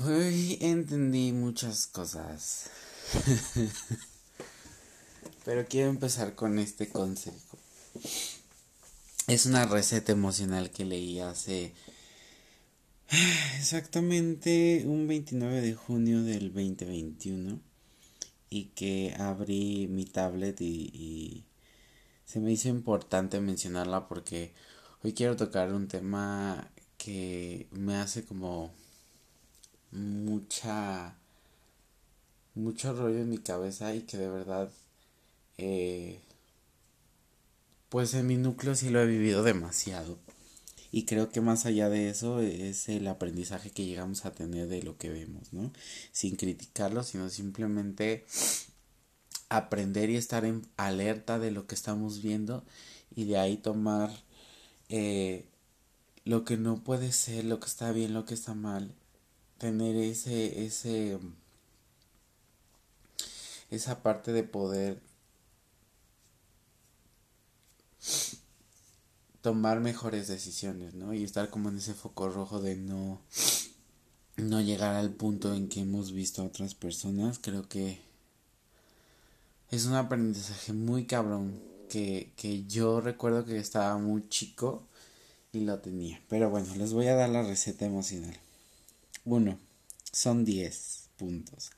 Hoy entendí muchas cosas. Pero quiero empezar con este consejo. Es una receta emocional que leí hace exactamente un 29 de junio del 2021 y que abrí mi tablet y, y se me hizo importante mencionarla porque hoy quiero tocar un tema que me hace como mucha mucho rollo en mi cabeza y que de verdad eh, pues en mi núcleo sí lo he vivido demasiado y creo que más allá de eso es el aprendizaje que llegamos a tener de lo que vemos, ¿no? Sin criticarlo, sino simplemente aprender y estar en alerta de lo que estamos viendo y de ahí tomar eh, lo que no puede ser, lo que está bien, lo que está mal tener ese, ese, esa parte de poder tomar mejores decisiones, ¿no? Y estar como en ese foco rojo de no, no llegar al punto en que hemos visto a otras personas, creo que es un aprendizaje muy cabrón que, que yo recuerdo que estaba muy chico y lo tenía. Pero bueno, les voy a dar la receta emocional. 1. Son 10 puntos.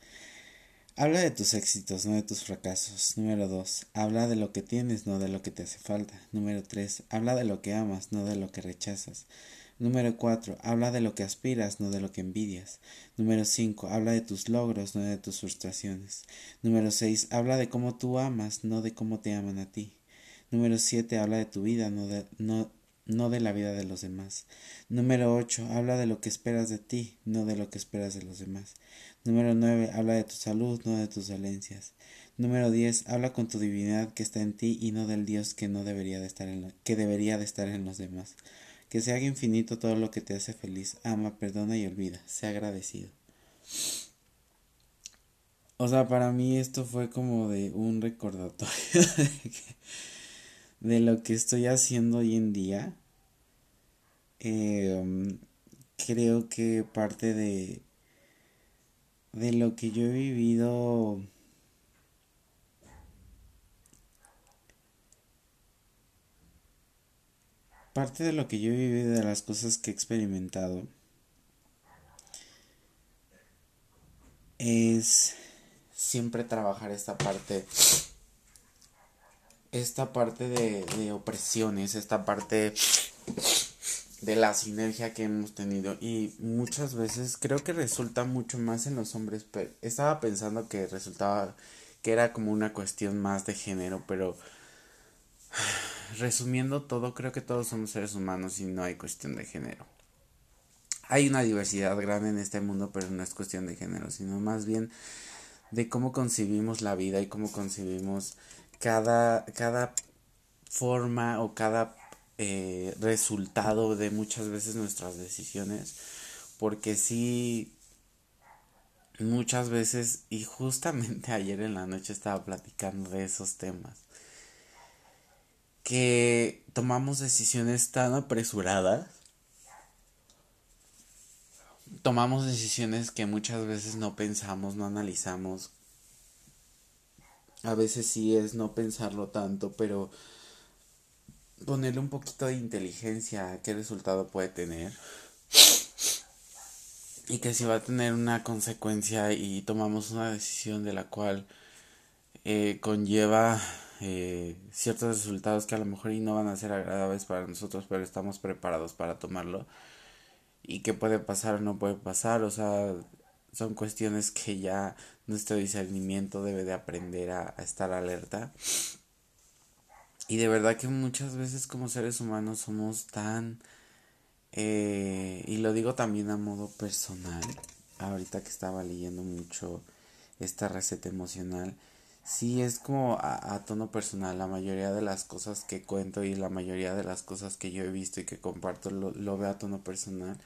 Habla de tus éxitos, no de tus fracasos. Número 2. Habla de lo que tienes, no de lo que te hace falta. Número 3. Habla de lo que amas, no de lo que rechazas. Número 4. Habla de lo que aspiras, no de lo que envidias. Número 5. Habla de tus logros, no de tus frustraciones. Número 6. Habla de cómo tú amas, no de cómo te aman a ti. Número 7. Habla de tu vida, no de, no, no de la vida de los demás. Número 8. Habla de lo que esperas de ti, no de lo que esperas de los demás. Número 9. Habla de tu salud, no de tus dolencias. Número 10. Habla con tu divinidad que está en ti y no del Dios que no debería de estar en que debería de estar en los demás. Que se haga infinito todo lo que te hace feliz. Ama, perdona y olvida. Sea agradecido. O sea, para mí esto fue como de un recordatorio de lo que estoy haciendo hoy en día eh, creo que parte de, de lo que yo he vivido parte de lo que yo he vivido de las cosas que he experimentado es siempre trabajar esta parte esta parte de, de opresiones esta parte de la sinergia que hemos tenido. Y muchas veces creo que resulta mucho más en los hombres pero estaba pensando que resultaba que era como una cuestión más de género pero resumiendo todo creo que todos somos seres humanos y no hay cuestión de género. Hay una diversidad grande en este mundo pero no es cuestión de género sino más bien de cómo concibimos la vida y cómo concibimos cada cada forma o cada eh, resultado de muchas veces nuestras decisiones porque sí muchas veces y justamente ayer en la noche estaba platicando de esos temas que tomamos decisiones tan apresuradas tomamos decisiones que muchas veces no pensamos, no analizamos. A veces sí es no pensarlo tanto, pero ponerle un poquito de inteligencia a qué resultado puede tener. Y que si va a tener una consecuencia y tomamos una decisión de la cual eh, conlleva eh, ciertos resultados que a lo mejor y no van a ser agradables para nosotros pero estamos preparados para tomarlo. Y qué puede pasar o no puede pasar o sea son cuestiones que ya nuestro discernimiento debe de aprender a estar alerta y de verdad que muchas veces como seres humanos somos tan... Eh, y lo digo también a modo personal, ahorita que estaba leyendo mucho esta receta emocional, sí es como a, tono personal, la mayoría de las cosas que cuento y la mayoría de las cosas que yo he visto y que comparto lo, lo veo a tono personal,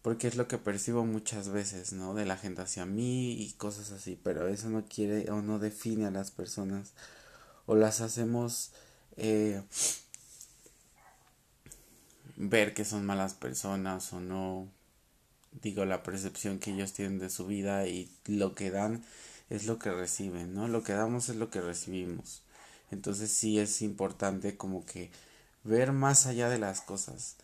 porque es lo que percibo muchas veces, ¿no? De la gente hacia mí y cosas así, pero eso no quiere o no define a las personas o las hacemos eh, ver que son malas personas o no. digo, la percepción que ellos tienen de su vida y lo que dan es lo que reciben, ¿no? Lo que damos es lo que recibimos. Entonces sí es importante como que ver más allá de las cosas.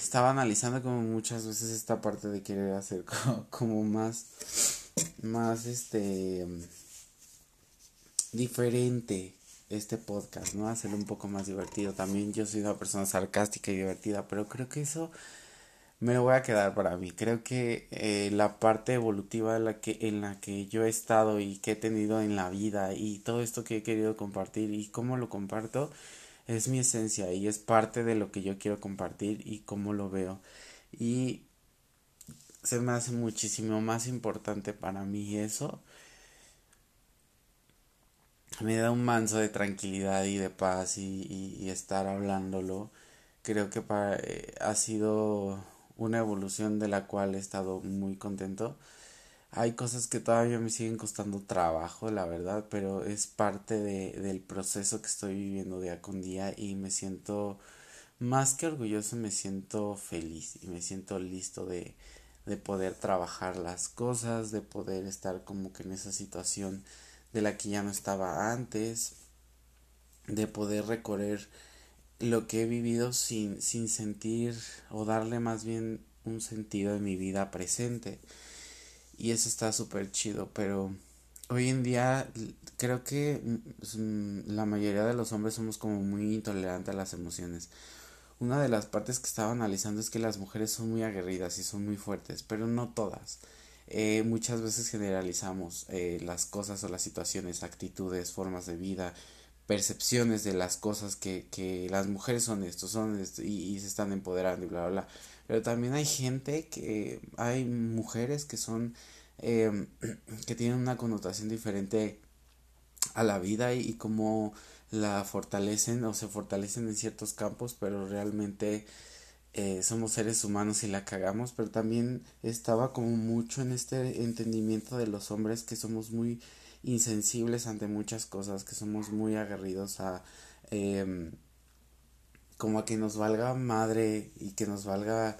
Estaba analizando como muchas veces esta parte de querer hacer como, más, más este, diferente este podcast, ¿no? Hacerlo un poco más divertido. También yo soy una persona sarcástica y divertida, pero creo que eso me lo voy a quedar para mí. Creo que eh, la parte evolutiva en la, que, en la que yo he estado y que he tenido en la vida y todo esto que he querido compartir y cómo lo comparto es mi esencia y es parte de lo que yo quiero compartir y cómo lo veo. Y se me hace muchísimo más importante para mí eso. Me da un manso de tranquilidad y de paz y, y, estar hablándolo. Creo que para, eh, ha sido una evolución de la cual he estado muy contento. Hay cosas que todavía me siguen costando trabajo, la verdad, pero es parte de, del proceso que estoy viviendo día con día y me siento más que orgulloso, me siento feliz y me siento listo de, de poder trabajar las cosas, de poder estar como que en esa situación de la que ya no estaba antes, de poder recorrer lo que he vivido sin, sin sentir o darle más bien un sentido de mi vida presente. Y eso está súper chido, pero hoy en día creo que mm, la mayoría de los hombres somos como muy intolerantes a las emociones. Una de las partes que estaba analizando es que las mujeres son muy aguerridas y son muy fuertes, pero no todas. Eh, muchas veces generalizamos eh, las cosas o las situaciones, actitudes, formas de vida, percepciones de las cosas que, que las mujeres son esto, son esto y, se están empoderando y bla, bla, bla. Pero también hay gente que, hay mujeres que son, eh, que tienen una connotación diferente a la vida y, y cómo la fortalecen o se fortalecen en ciertos campos, pero realmente eh, somos seres humanos y la cagamos, pero también estaba como mucho en este entendimiento de los hombres que somos muy insensibles ante muchas cosas, que somos muy aguerridos a eh, como a que nos valga madre y que nos valga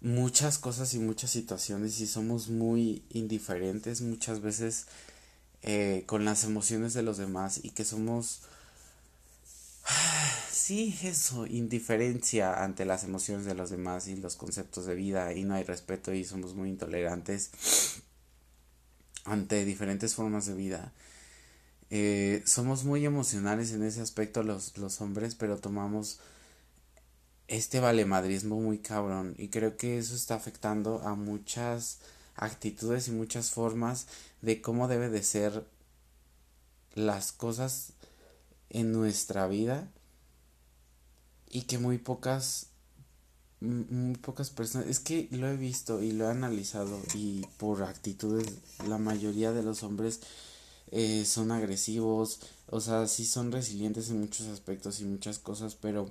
muchas cosas y muchas situaciones y somos muy indiferentes muchas veces eh, con las emociones de los demás y que somos sí eso indiferencia ante las emociones de los demás y los conceptos de vida y no hay respeto y somos muy intolerantes ante diferentes formas de vida. Eh, somos muy emocionales en ese aspecto los, los hombres, pero tomamos este valemadrismo muy cabrón y creo que eso está afectando a muchas actitudes y muchas formas de cómo debe de ser las cosas en nuestra vida y que muy pocas muy pocas personas, es que lo he visto y lo he analizado y por actitudes la mayoría de los hombres eh, son agresivos, o sea, sí son resilientes en muchos aspectos y muchas cosas, pero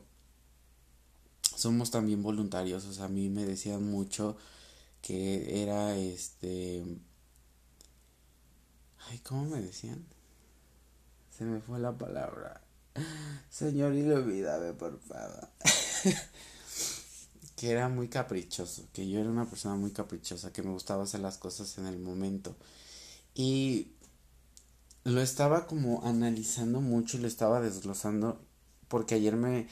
somos también voluntarios, o sea, a mí me decían mucho que era este... Ay, ¿cómo me decían? Se me fue la palabra. Señor, olvídame, por favor. que era muy caprichoso, que yo era una persona muy caprichosa, que me gustaba hacer las cosas en el momento. Y lo estaba como analizando mucho y lo estaba desglosando porque ayer me...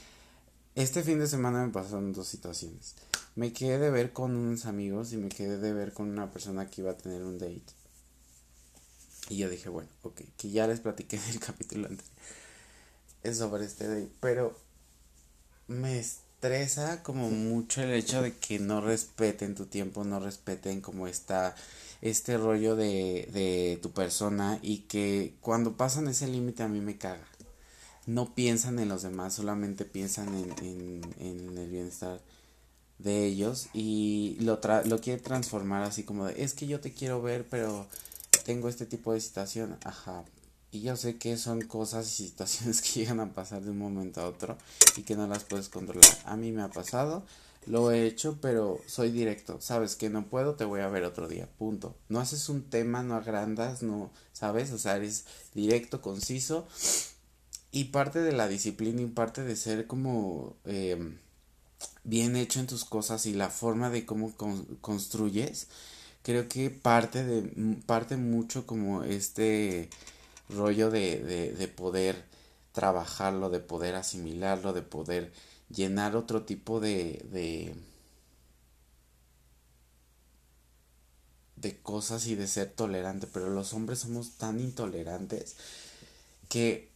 Este fin de semana me pasaron dos situaciones. Me quedé de ver con unos amigos y me quedé de ver con una persona que iba a tener un date. Y yo dije, bueno, ok, que ya les platiqué en el capítulo anterior. Sobre este date. Pero me estresa como mucho el hecho de que no respeten tu tiempo, no respeten como está este rollo de, de tu persona y que cuando pasan ese límite a mí me caga. No piensan en los demás, solamente piensan en, en, en el bienestar de ellos y lo, tra lo quiere transformar así como de es que yo te quiero ver pero tengo este tipo de situación, ajá, y yo sé que son cosas y situaciones que llegan a pasar de un momento a otro y que no las puedes controlar. A mí me ha pasado, lo he hecho, pero soy directo. Sabes que no puedo, te voy a ver otro día. Punto. No haces un tema, no agrandas, no, ¿sabes? O sea, eres directo, conciso. Y parte de la disciplina y parte de ser como... Eh, bien hecho en tus cosas y la forma de cómo construyes, creo que parte de parte mucho como este rollo de, de, de poder trabajarlo, de poder asimilarlo, de poder llenar otro tipo de, de, de cosas y de ser tolerante, pero los hombres somos tan intolerantes que,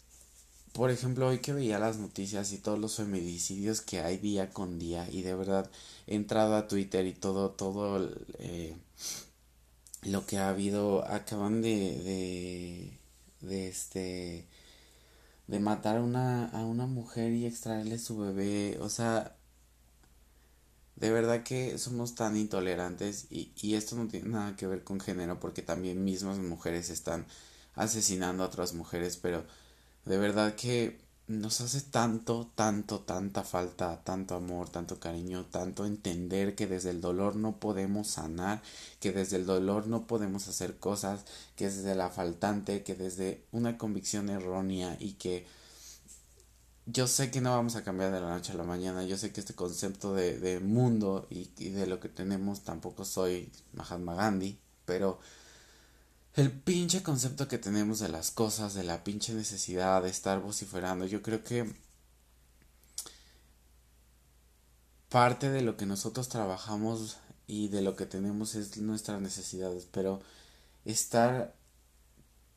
por ejemplo, hoy que veía las noticias y todos los feminicidios que hay día con día y de verdad he entrado a Twitter y todo, todo eh, lo que ha habido, acaban de, de, de este de matar una, a una mujer y extraerle su bebé, o sea, de verdad que somos tan intolerantes y, y esto no tiene nada que ver con género porque también mismas mujeres están asesinando a otras mujeres, pero de verdad que nos hace tanto, tanto, tanta falta, tanto amor, tanto cariño, tanto entender que desde el dolor no podemos sanar, que desde el dolor no podemos hacer cosas, que desde la faltante, que desde una convicción errónea y que yo sé que no vamos a cambiar de la noche a la mañana, yo sé que este concepto de, de mundo y, y de lo que tenemos tampoco soy Mahatma Gandhi, pero el pinche concepto que tenemos de las cosas, de la pinche necesidad de estar vociferando, yo creo que parte de lo que nosotros trabajamos y de lo que tenemos es nuestras necesidades, pero estar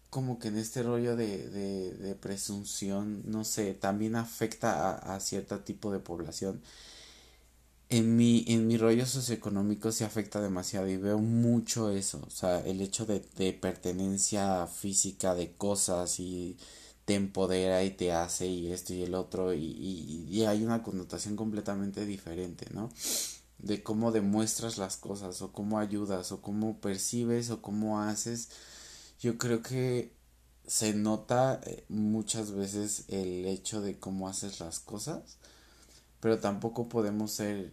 como que en este rollo de, de, presunción, no sé, también afecta a cierto tipo de población en mi, en mi rollo socioeconómico se afecta demasiado y veo mucho eso, o sea, el hecho de, de pertenencia física de cosas y te empodera y te hace y esto y el otro y, y, y hay una connotación completamente diferente, ¿no? De cómo demuestras las cosas o cómo ayudas o cómo percibes o cómo haces. Yo creo que se nota eh, muchas veces el hecho de cómo haces las cosas pero tampoco podemos ser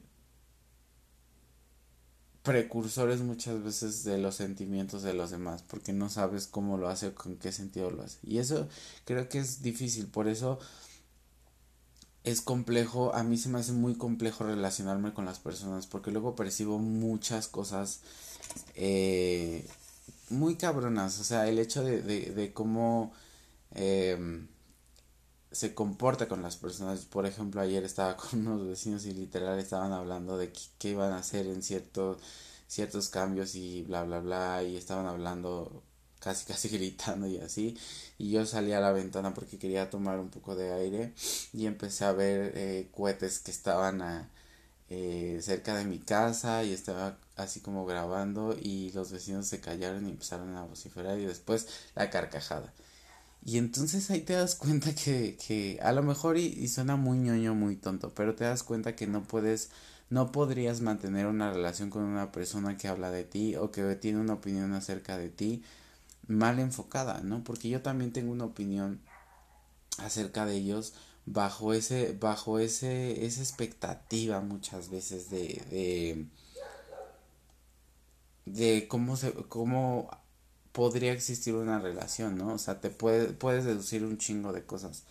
precursores muchas veces de los sentimientos de los demás porque no sabes cómo lo hace o con qué sentido lo hace. Y eso creo que es difícil por eso es complejo a mí se me hace muy complejo relacionarme con las personas porque luego percibo muchas cosas eh, muy cabronas o sea el hecho de, de, cómo eh, se comporta con las personas. Por ejemplo, ayer estaba con unos vecinos y literal estaban hablando de qué, iban a hacer en ciertos ciertos cambios y bla bla bla y estaban hablando casi casi gritando y así y yo salí a la ventana porque quería tomar un poco de aire y empecé a ver eh, cohetes que estaban a, eh, cerca de mi casa y estaba así como grabando y los vecinos se callaron y empezaron a vociferar y después la carcajada y entonces ahí te das cuenta que, que a lo mejor y, y, suena muy ñoño, muy tonto, pero te das cuenta que no puedes, no podrías mantener una relación con una persona que habla de ti o que tiene una opinión acerca de ti mal enfocada, ¿no? Porque yo también tengo una opinión acerca de ellos bajo ese, bajo ese, esa expectativa muchas veces de, de, de cómo se, cómo podría existir una relación, ¿no? O sea, te puede, puedes deducir un chingo de cosas.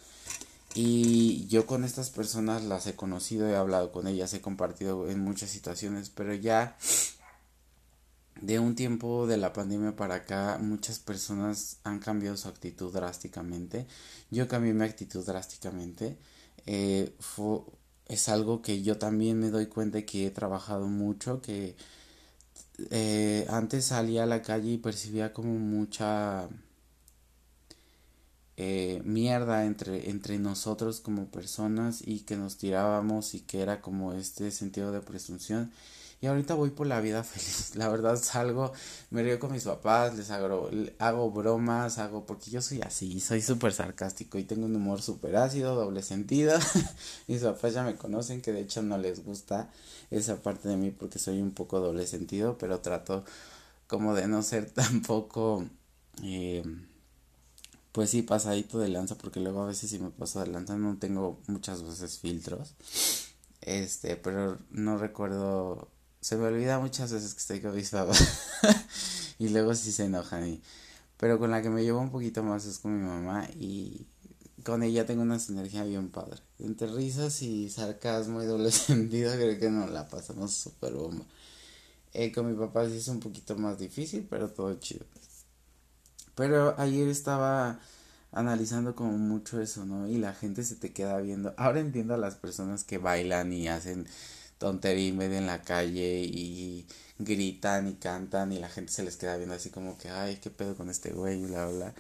Y yo con estas personas las he conocido, he hablado con ellas, he compartido en muchas situaciones, pero ya de un tiempo de la pandemia para acá, muchas personas han cambiado su actitud drásticamente. Yo cambié mi actitud drásticamente. Eh, fue, es algo que yo también me doy cuenta que he trabajado mucho, que eh, antes salía a la calle y percibía como mucha eh, mierda entre, entre nosotros como personas y que nos tirábamos y que era como este sentido de presunción y ahorita voy por la vida feliz. La verdad salgo, me río con mis papás, les hago, hago bromas, hago, porque yo soy así, soy súper sarcástico y tengo un humor súper ácido, doble sentido. mis papás ya me conocen, que de hecho no les gusta esa parte de mí porque soy un poco doble sentido, pero trato como de no ser tampoco... Eh, pues sí, pasadito de lanza, porque luego a veces si me paso de lanza no tengo muchas veces filtros. Este, pero no recuerdo se me olvida muchas veces que estoy mis y luego sí se enojan. Y, pero con la que me llevo un poquito más es con mi mamá. Y con ella tengo una sinergia bien padre. Entre risas y sarcasmo y doble sentido, creo que nos la pasamos súper bomba. Eh, con mi papá sí es un poquito más difícil, pero todo chido. Pero ayer estaba analizando como mucho eso, ¿no? Y la gente se te queda viendo. Ahora entiendo a las personas que bailan y hacen tontería y medio en la calle y gritan y cantan y la gente se les queda viendo así como que, ay, qué pedo con este güey, bla, bla, bla.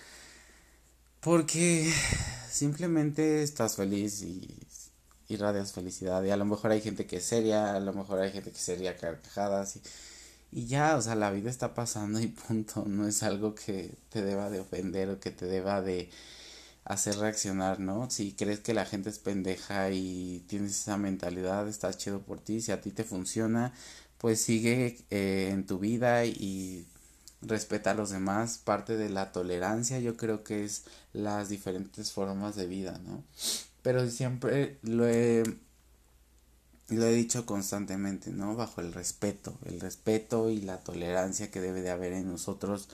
Porque simplemente estás feliz y irradias felicidad. Y a lo mejor hay gente que es seria, a lo mejor hay gente que sería carcajadas y, y ya, o sea, la vida está pasando y punto. No es algo que te deba de ofender o que te deba de hacer reaccionar, ¿no? Si crees que la gente es pendeja y tienes esa mentalidad, está chido por ti. Si a ti te funciona, pues sigue eh, en tu vida y respeta a los demás. Parte de la tolerancia yo creo que es las diferentes formas de vida, ¿no? Pero siempre lo he, lo he dicho constantemente, ¿no? Bajo el respeto, el respeto y la tolerancia que debe de haber en nosotros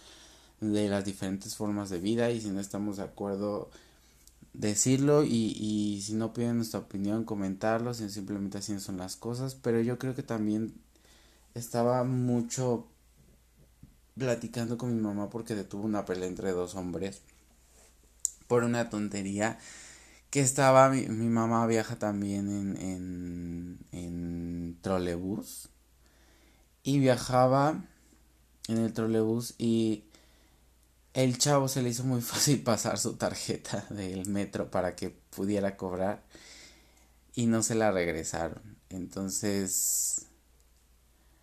de las diferentes formas de vida y si no estamos de acuerdo decirlo y, y si no piden nuestra opinión comentarlo si simplemente así son las cosas. Pero yo creo que también estaba mucho platicando con mi mamá porque detuvo una pelea entre dos hombres por una tontería que estaba mi, mi mamá viaja también en, en, en trolebús y viajaba en el trolebús y el chavo se le hizo muy fácil pasar su tarjeta del metro para que pudiera cobrar y no se la regresaron. Entonces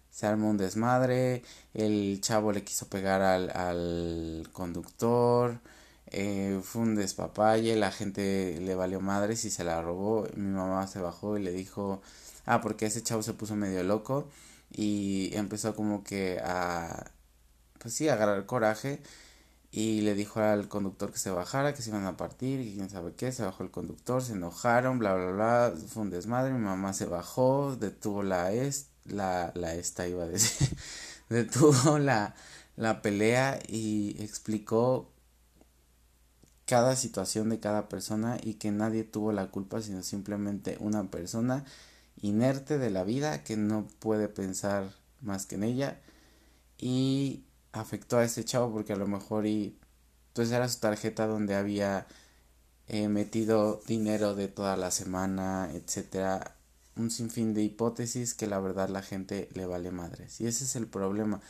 se armó un desmadre, el chavo le quiso pegar al, al conductor, eh, fue un despapalle, la gente le valió madres y se la robó. Mi mamá se bajó y le dijo, ah, porque ese chavo se puso medio loco y empezó como que a, pues sí, a agarrar coraje y le dijo al conductor que se bajara, que se iban a partir y quién sabe qué, se bajó el conductor, se enojaron, bla, bla, bla, fue un desmadre, mi mamá se bajó, detuvo la est, la, la esta iba a decir, detuvo la, la pelea y explicó cada situación de cada persona y que nadie tuvo la culpa sino simplemente una persona inerte de la vida que no puede pensar más que en ella y afectó a ese chavo porque a lo mejor y pues era su tarjeta donde había eh, metido dinero de toda la semana etcétera. Un sinfín de hipótesis que la verdad la gente le vale madres. Y ese es el problema.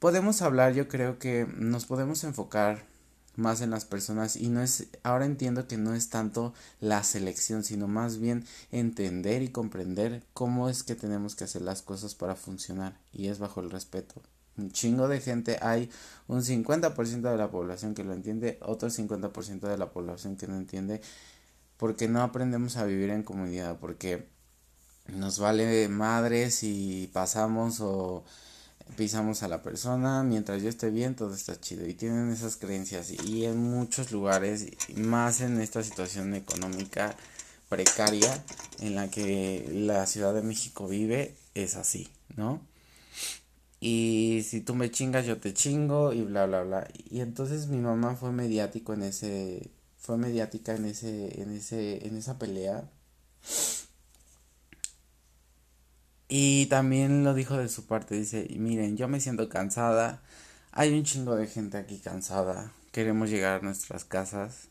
Podemos hablar yo creo que nos podemos enfocar más en las personas y no es ahora entiendo que no es tanto la selección sino más bien entender y comprender cómo es que tenemos que hacer las cosas para funcionar y es bajo el respeto un chingo de gente hay un 50% de la población que lo entiende otro 50% de la población que no entiende porque no aprendemos a vivir en comunidad porque nos vale madres y pasamos o pisamos a la persona, mientras yo esté bien, todo está chido. Y tienen esas creencias. Y en muchos lugares, más en esta situación económica precaria en la que la Ciudad de México vive, es así, ¿no? Y si tú me chingas, yo te chingo y bla, bla, bla. Y entonces mi mamá fue mediático en ese, fue mediática en ese, en ese, en esa pelea Y también lo dijo de su parte, dice, miren, yo me siento cansada, hay un chingo de gente aquí cansada, queremos llegar a nuestras casas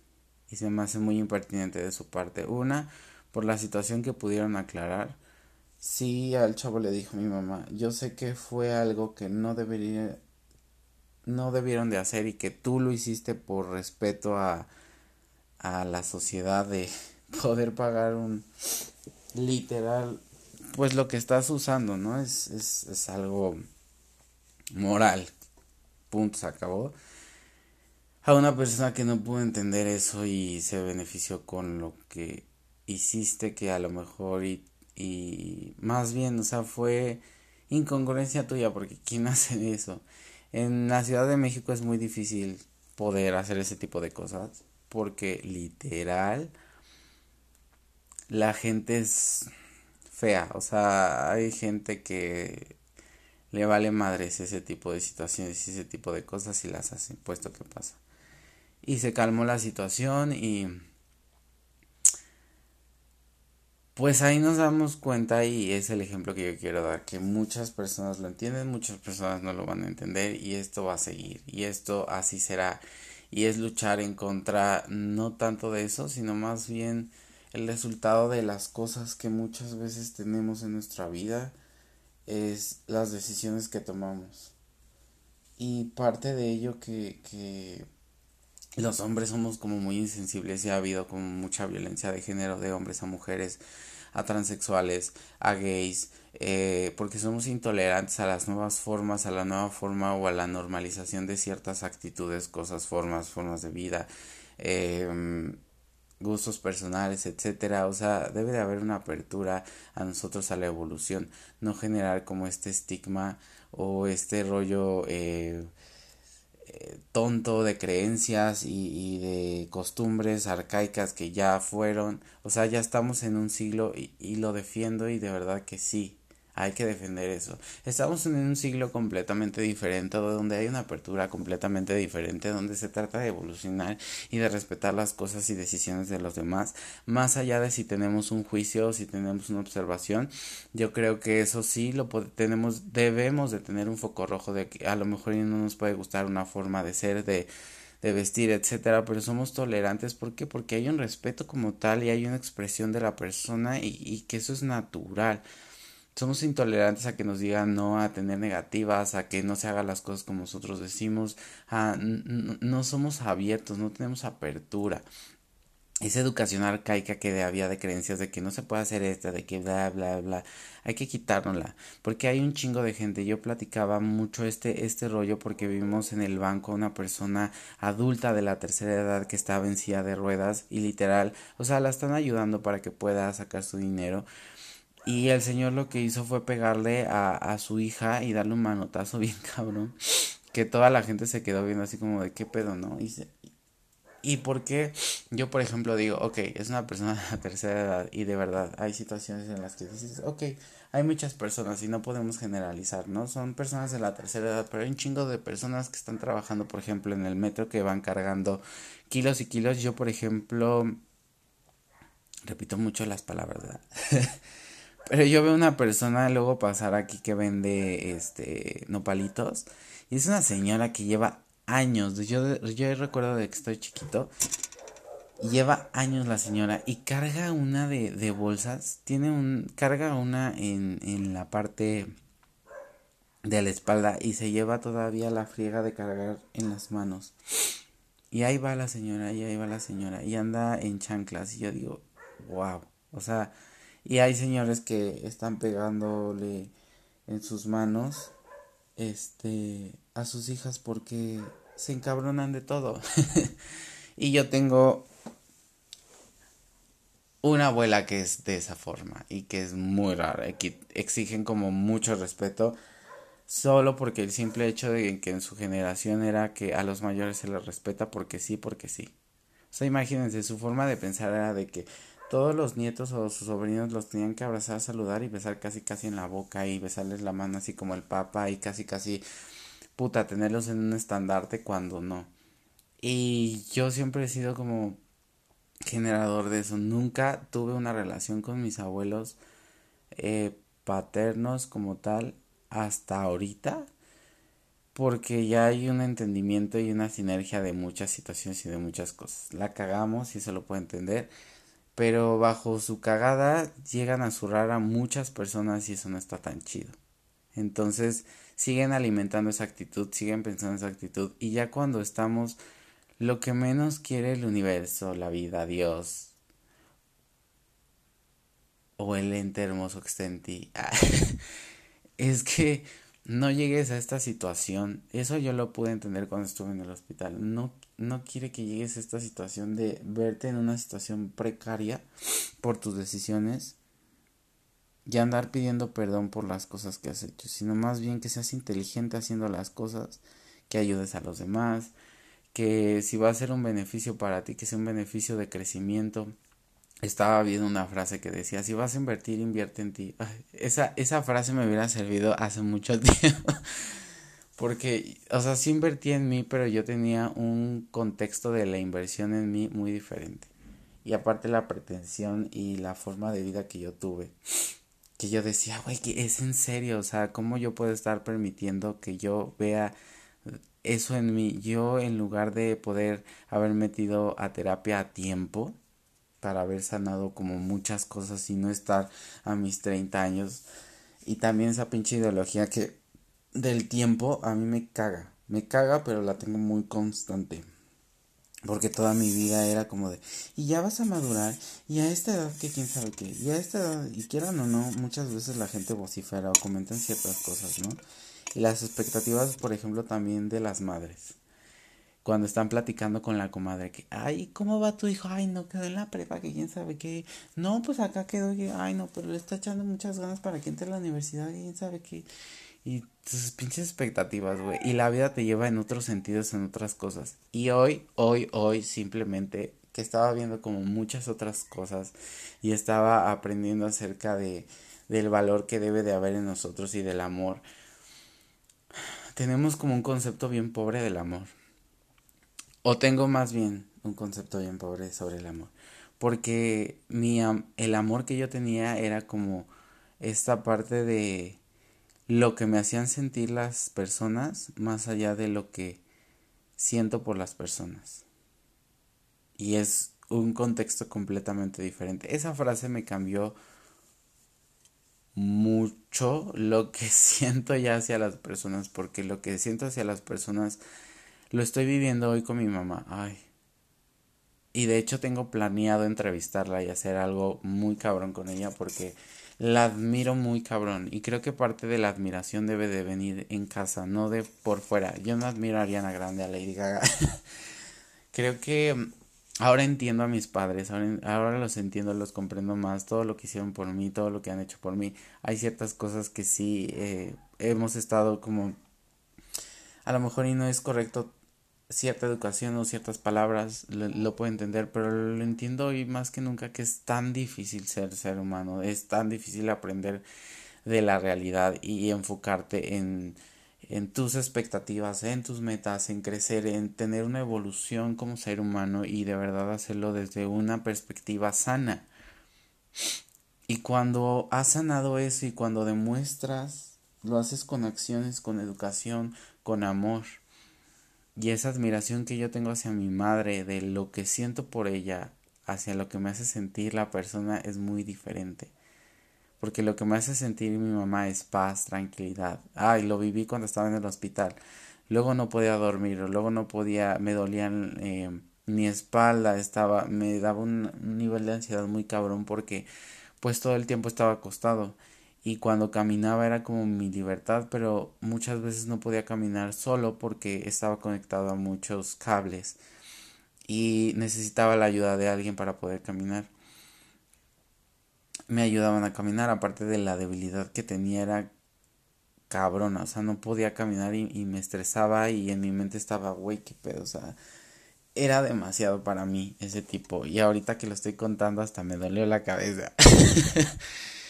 y se me hace muy impertinente de su parte. Una, por la situación que pudieron aclarar. Sí, al chavo le dijo mi mamá, yo sé que fue algo que no debería, no debieron de hacer y que tú lo hiciste por respeto a, a la sociedad de poder pagar un literal pues lo que estás usando, ¿no? Es, es, es algo moral. Punto, se acabó. A una persona que no pudo entender eso y se benefició con lo que hiciste, que a lo mejor y, y más bien, o sea, fue incongruencia tuya, porque ¿quién hace eso? En la Ciudad de México es muy difícil poder hacer ese tipo de cosas, porque literal la gente es fea. O sea, hay gente que le vale madres ese tipo de situaciones y ese tipo de cosas y las hace, puesto que pasa. Y se calmó la situación y pues ahí nos damos cuenta y es el ejemplo que yo quiero dar, que muchas personas lo entienden, muchas personas no lo van a entender y esto va a seguir y esto así será y es luchar en contra no tanto de eso, sino más bien el resultado de las cosas que muchas veces tenemos en nuestra vida es las decisiones que tomamos. Y parte de ello que, que los hombres somos como muy insensibles y ha habido como mucha violencia de género de hombres a mujeres, a transexuales, a gays, eh, porque somos intolerantes a las nuevas formas, a la nueva forma o a la normalización de ciertas actitudes, cosas, formas, formas de vida, eh, gustos personales, etcétera. O sea, debe de haber una apertura a nosotros a la evolución, no generar como este estigma o este rollo eh, tonto de creencias y, de costumbres arcaicas que ya fueron, o sea, ya estamos en un siglo y, y lo defiendo y de verdad que sí, hay que defender eso. Estamos en un siglo completamente diferente, donde hay una apertura completamente diferente, donde se trata de evolucionar y de respetar las cosas y decisiones de los demás, más allá de si tenemos un juicio o si tenemos una observación. Yo creo que eso sí lo tenemos, debemos de tener un foco rojo de que a lo mejor no nos puede gustar una forma de ser, de de vestir, etcétera, pero somos tolerantes, ¿por qué? Porque hay un respeto como tal y hay una expresión de la persona y, y que eso es natural somos intolerantes a que nos digan no, a tener negativas, a que no se hagan las cosas como nosotros decimos, a, no somos abiertos, no tenemos apertura. Esa educación arcaica que había de creencias de que no se puede hacer esto, de que bla, bla, bla, hay que quitárnosla, porque hay un chingo de gente. Yo platicaba mucho este, este rollo porque vivimos en el banco una persona adulta de la tercera edad que está vencida de ruedas y literal, o sea, la están ayudando para que pueda sacar su dinero, y el señor lo que hizo fue pegarle a, a su hija y darle un manotazo bien cabrón. Que toda la gente se quedó viendo así como de qué pedo, ¿no? Y, se, y porque yo, por ejemplo, digo, ok, es una persona de la tercera edad y de verdad hay situaciones en las que dices, ok, hay muchas personas y no podemos generalizar, ¿no? Son personas de la tercera edad, pero hay un chingo de personas que están trabajando, por ejemplo, en el metro que van cargando kilos y kilos. Yo, por ejemplo, repito mucho las palabras, ¿verdad? Pero yo veo una persona luego pasar aquí que vende este nopalitos y es una señora que lleva años, yo, yo recuerdo de que estoy chiquito y lleva años la señora y carga una de, de bolsas, tiene un, carga una en, en la parte de la espalda y se lleva todavía la friega de cargar en las manos. Y ahí va la señora, y ahí va la señora, y anda en chanclas, y yo digo, wow, o sea, y hay señores que están pegándole en sus manos este a sus hijas porque se encabronan de todo. y yo tengo una abuela que es de esa forma y que es muy rara, que exigen como mucho respeto solo porque el simple hecho de que en su generación era que a los mayores se les respeta porque sí, porque sí. O sea, imagínense, su forma de pensar era de que todos los nietos o sus sobrinos los tenían que abrazar, saludar y besar casi casi en la boca y besarles la mano así como el papa y casi casi puta tenerlos en un estandarte cuando no. Y yo siempre he sido como generador de eso. Nunca tuve una relación con mis abuelos eh, paternos como tal hasta ahorita. Porque ya hay un entendimiento y una sinergia de muchas situaciones y de muchas cosas. La cagamos y se lo puedo entender pero bajo su cagada llegan a zurrar a muchas personas y eso no está tan chido. Entonces siguen alimentando esa actitud, siguen pensando esa actitud y ya cuando estamos lo que menos quiere el universo, la vida, Dios o el ente hermoso que está en ti es que no llegues a esta situación. Eso yo lo pude entender cuando estuve en el hospital. No no quiere que llegues a esta situación de verte en una situación precaria por tus decisiones y andar pidiendo perdón por las cosas que has hecho, sino más bien que seas inteligente haciendo las cosas, que ayudes a los demás, que si va a ser un beneficio para ti, que sea un beneficio de crecimiento. Estaba viendo una frase que decía, si vas a invertir, invierte en ti. esa, esa frase me hubiera servido hace mucho tiempo. Porque, o sea, sí invertí en mí, pero yo tenía un contexto de la inversión en mí muy diferente. y aparte la pretensión y la forma de vida que yo tuve que yo decía, güey, que es en serio, o sea, ¿cómo yo puedo estar permitiendo que yo vea eso en mí? Yo en lugar de poder haber metido a terapia a tiempo para haber sanado como muchas cosas y no estar a mis 30 años y también esa pinche ideología que del tiempo a mí me caga, me caga pero la tengo muy constante. Porque toda mi vida era como de, y ya vas a madurar, y a esta edad que quién sabe qué, y a esta edad, y quieran o no, muchas veces la gente vocifera o comentan ciertas cosas, ¿no? Y las expectativas, por ejemplo, también de las madres. Cuando están platicando con la comadre, que, ay, ¿cómo va tu hijo? Ay, no quedó en la prepa, que quién sabe qué. No, pues acá quedó, ay, no, pero le está echando muchas ganas para que entre a la universidad, quién sabe qué. Y tus pinches expectativas, güey. Y la vida te lleva en otros sentidos, en otras cosas. Y hoy, hoy, hoy, simplemente que estaba viendo como muchas otras cosas y estaba aprendiendo acerca de del valor que debe de haber en nosotros y del amor. Tenemos como un concepto bien pobre del amor. O tengo más bien un concepto bien pobre sobre el amor. Porque mi, el amor que yo tenía era como esta parte de lo que me hacían sentir las personas más allá de lo que siento por las personas. Y es un contexto completamente diferente. Esa frase me cambió mucho lo que siento ya hacia las personas, porque lo que siento hacia las personas lo estoy viviendo hoy con mi mamá. Ay. Y de hecho tengo planeado entrevistarla y hacer algo muy cabrón con ella porque la admiro muy cabrón y creo que parte de la admiración debe de venir en casa, no de por fuera. Yo no admiro a Ariana Grande, a Lady Gaga. creo que mm, ahora entiendo a mis padres, ahora, los entiendo, los comprendo más, todo lo que hicieron por mí, todo lo que han hecho por mí. Hay ciertas cosas que sí eh, hemos estado como a lo mejor y no es correcto cierta educación o ciertas palabras lo, puedo entender, pero lo entiendo hoy más que nunca que es tan difícil ser ser humano, es tan difícil aprender de la realidad y enfocarte en, en tus expectativas, en tus metas, en crecer, en tener una evolución como ser humano y de verdad hacerlo desde una perspectiva sana. Y cuando has sanado eso y cuando demuestras, lo haces con acciones, con educación, con amor y esa admiración que yo tengo hacia mi madre, de lo que siento por ella, hacia lo que me hace sentir la persona es muy diferente. Porque lo que me hace sentir mi mamá es paz, tranquilidad. Ay, lo viví cuando estaba en el hospital. Luego no podía dormir, luego no podía, me dolían eh, mi espalda, estaba, me daba un nivel de ansiedad muy cabrón porque pues todo el tiempo estaba acostado y cuando caminaba era como mi libertad, pero muchas veces no podía caminar solo porque estaba conectado a muchos cables y necesitaba la ayuda de alguien para poder caminar. Me ayudaban a caminar, aparte de la debilidad que tenía era cabrona, o sea, no podía caminar y, me estresaba y en mi mente estaba, güey, qué pedo, o sea, era demasiado para mí ese tipo y ahorita que lo estoy contando hasta me dolió la cabeza.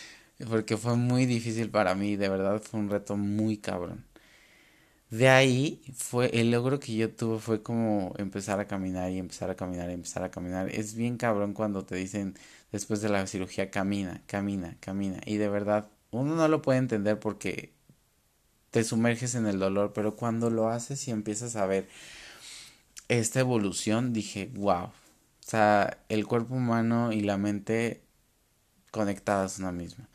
porque fue muy difícil para mí, de verdad fue un reto muy cabrón. De ahí fue el logro que yo tuve fue como empezar a caminar y empezar a caminar y empezar a caminar. Es bien cabrón cuando te dicen después de la cirugía camina, camina, camina y de verdad uno no lo puede entender porque te sumerges en el dolor, pero cuando lo haces y empiezas a ver esta evolución, dije, wow. O sea, el cuerpo humano y la mente conectadas una misma.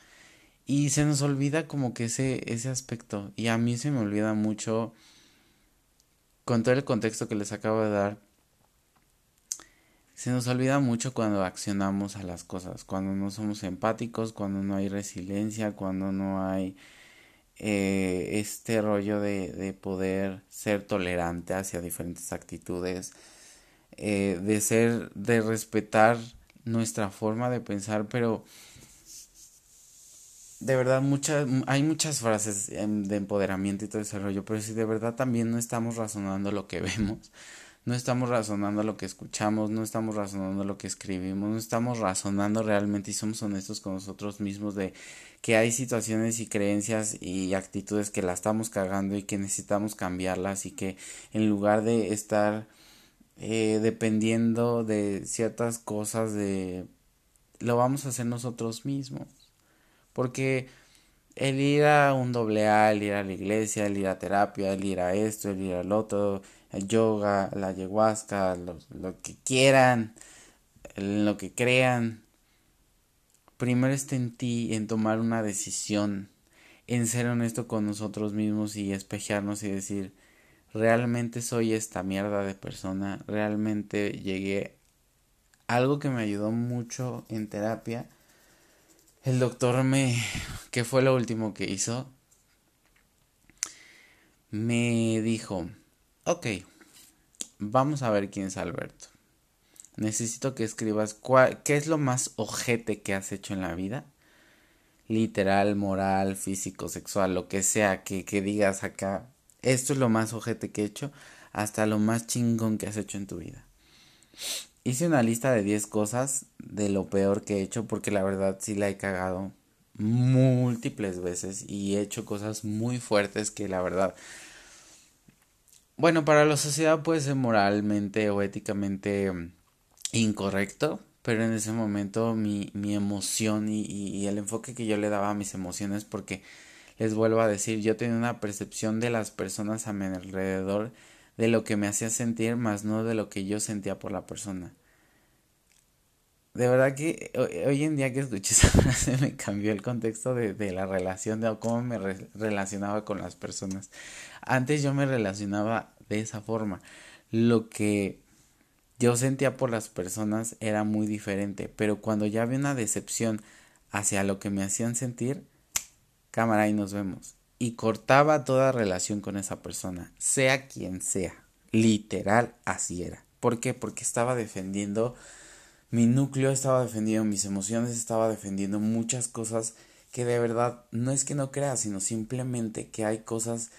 Y se nos olvida como que ese, ese aspecto. Y a mí se me olvida mucho con todo el contexto que les acabo de dar. Se nos olvida mucho cuando accionamos a las cosas, cuando no somos empáticos, cuando no hay resiliencia, cuando no hay eh, este rollo de, de, poder ser tolerante hacia diferentes actitudes, eh, de ser, de respetar nuestra forma de pensar, pero de verdad muchas hay muchas frases de empoderamiento y todo ese rollo, pero si de verdad también no estamos razonando lo que vemos, no estamos razonando lo que escuchamos, no estamos razonando lo que escribimos, no estamos razonando realmente y somos honestos con nosotros mismos de que hay situaciones y creencias y actitudes que la estamos cagando y que necesitamos cambiarlas y que en lugar de estar eh, dependiendo de ciertas cosas de lo vamos a hacer nosotros mismos porque el ir a un doble A, el ir a la iglesia, el ir a terapia, el ir a esto, el ir al otro, el yoga, la ayahuasca, lo, que quieran, lo que crean, primero está en ti, en tomar una decisión, en ser honesto con nosotros mismos y espejarnos y decir, realmente soy esta mierda de persona, realmente llegué. Algo que me ayudó mucho en terapia, el doctor me, que fue lo último que hizo, me dijo, ok, vamos a ver quién es Alberto. Necesito que escribas cuál, qué es lo más ojete que has hecho en la vida. Literal, moral, físico, sexual, lo que sea, que, que digas acá, esto es lo más ojete que he hecho, hasta lo más chingón que has hecho en tu vida. Hice una lista de 10 cosas de lo peor que he hecho porque la verdad sí la he cagado múltiples veces y he hecho cosas muy fuertes que la verdad bueno, para la sociedad puede ser moralmente o éticamente incorrecto, pero en ese momento mi, mi emoción y, y, el enfoque que yo le daba a mis emociones, porque les vuelvo a decir, yo tenía una percepción de las personas a mi alrededor de lo que me hacía sentir, más no de lo que yo sentía por la persona. De verdad que hoy en día que escuché esa frase me cambió el contexto de, de la relación, de cómo me relacionaba con las personas. Antes yo me relacionaba de esa forma. Lo que yo sentía por las personas era muy diferente, pero cuando ya había una decepción hacia lo que me hacían sentir, cámara y nos vemos. Y cortaba toda relación con esa persona, sea quien sea. Literal, así era. ¿Por qué? Porque estaba defendiendo mi núcleo, estaba defendiendo mis emociones, estaba defendiendo muchas cosas que de verdad no es que no crea, sino simplemente que hay cosas,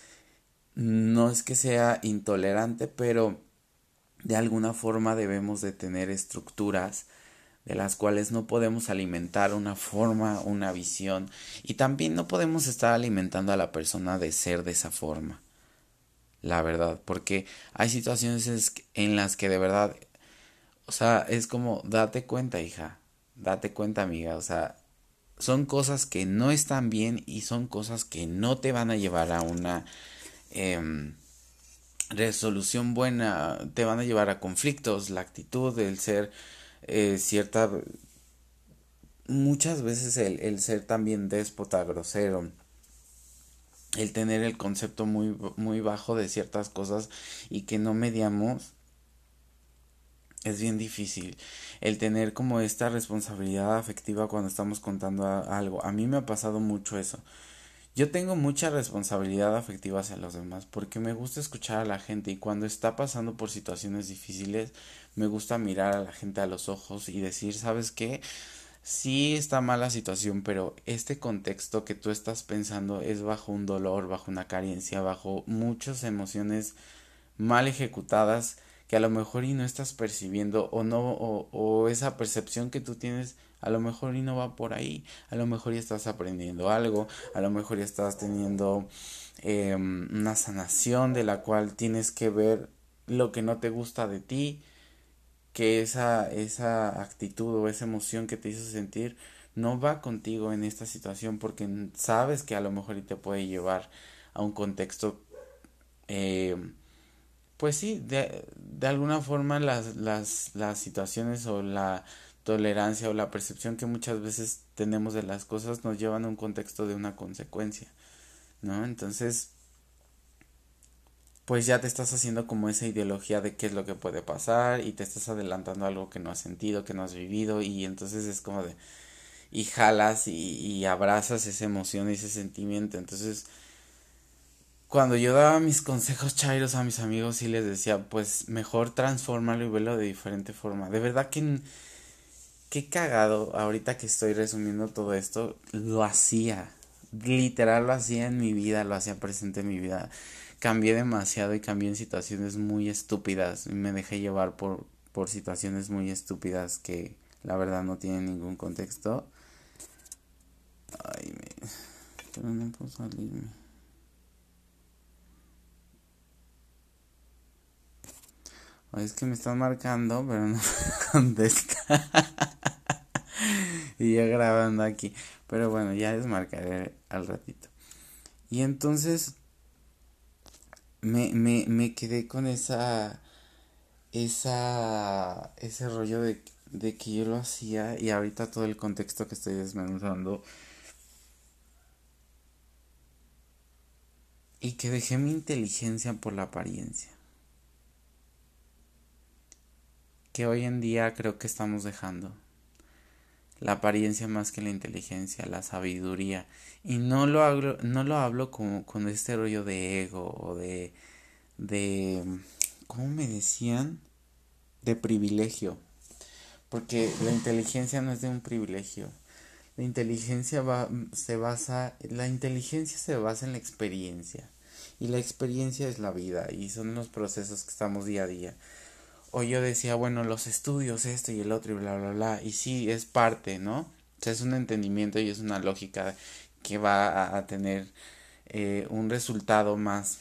no es que sea intolerante, pero de alguna forma debemos de tener estructuras de las cuales no podemos alimentar una forma, una visión y también no podemos estar alimentando a la persona de ser de esa forma. La verdad, porque hay situaciones en las que de verdad, o sea, es como, date cuenta, hija, date cuenta, amiga, o sea, son cosas que no están bien y son cosas que no te van a llevar a una... Eh, resolución buena te van a llevar a conflictos, la actitud, el ser eh, cierta... Muchas veces el, el ser también déspota, grosero, el tener el concepto muy, muy bajo de ciertas cosas y que no mediamos es bien difícil el tener como esta responsabilidad afectiva cuando estamos contando algo. A mí me ha pasado mucho eso. Yo tengo mucha responsabilidad afectiva hacia los demás porque me gusta escuchar a la gente y cuando está pasando por situaciones difíciles me gusta mirar a la gente a los ojos y decir, ¿sabes qué? Sí está mala situación, pero este contexto que tú estás pensando es bajo un dolor, bajo una carencia, bajo muchas emociones mal ejecutadas que a lo mejor y no estás percibiendo o no o, o esa percepción que tú tienes a lo mejor y no va por ahí, a lo mejor ya estás aprendiendo algo, a lo mejor ya estás teniendo eh, una sanación de la cual tienes que ver lo que no te gusta de ti, que esa, esa actitud o esa emoción que te hizo sentir no va contigo en esta situación porque sabes que a lo mejor te puede llevar a un contexto eh, pues sí, de, de alguna forma las, las, las situaciones o la tolerancia o la percepción que muchas veces tenemos de las cosas nos llevan a un contexto de una consecuencia, ¿no? Entonces, pues ya te estás haciendo como esa ideología de qué es lo que puede pasar y te estás adelantando algo que no has sentido, que no has vivido y entonces es como de y jalas y, abrazas esa emoción y ese sentimiento, entonces cuando yo daba mis consejos chairos a mis amigos y les decía, pues mejor transformarlo y verlo de diferente forma. De verdad que qué cagado, ahorita que estoy resumiendo todo esto, lo hacía. Literal lo hacía en mi vida, lo hacía presente en mi vida. Cambié demasiado y cambié en situaciones muy estúpidas. Y me dejé llevar por, por situaciones muy estúpidas que la verdad no tienen ningún contexto. Ay, me... Pero no puedo salirme. es que me están marcando, pero no contesta. y ya grabando aquí. Pero bueno, ya desmarcaré al ratito. Y entonces me, me, me quedé con esa, esa, ese rollo de, de que yo lo hacía y ahorita todo el contexto que estoy desmenuzando. Y que dejé mi inteligencia por la apariencia. Que hoy en día creo que estamos dejando la apariencia más que la inteligencia, la sabiduría. Y no lo hablo, no lo hablo como con este rollo de ego o de, de, ¿cómo me decían? De privilegio. Porque la inteligencia no es de un privilegio. La inteligencia va, se basa, la inteligencia se basa en la experiencia. Y la experiencia es la vida y son los procesos que estamos día a día o yo decía, bueno, los estudios, esto y el otro y bla, bla, bla, y sí, es parte, ¿no? O sea, es un entendimiento y es una lógica que va a, tener eh, un resultado más,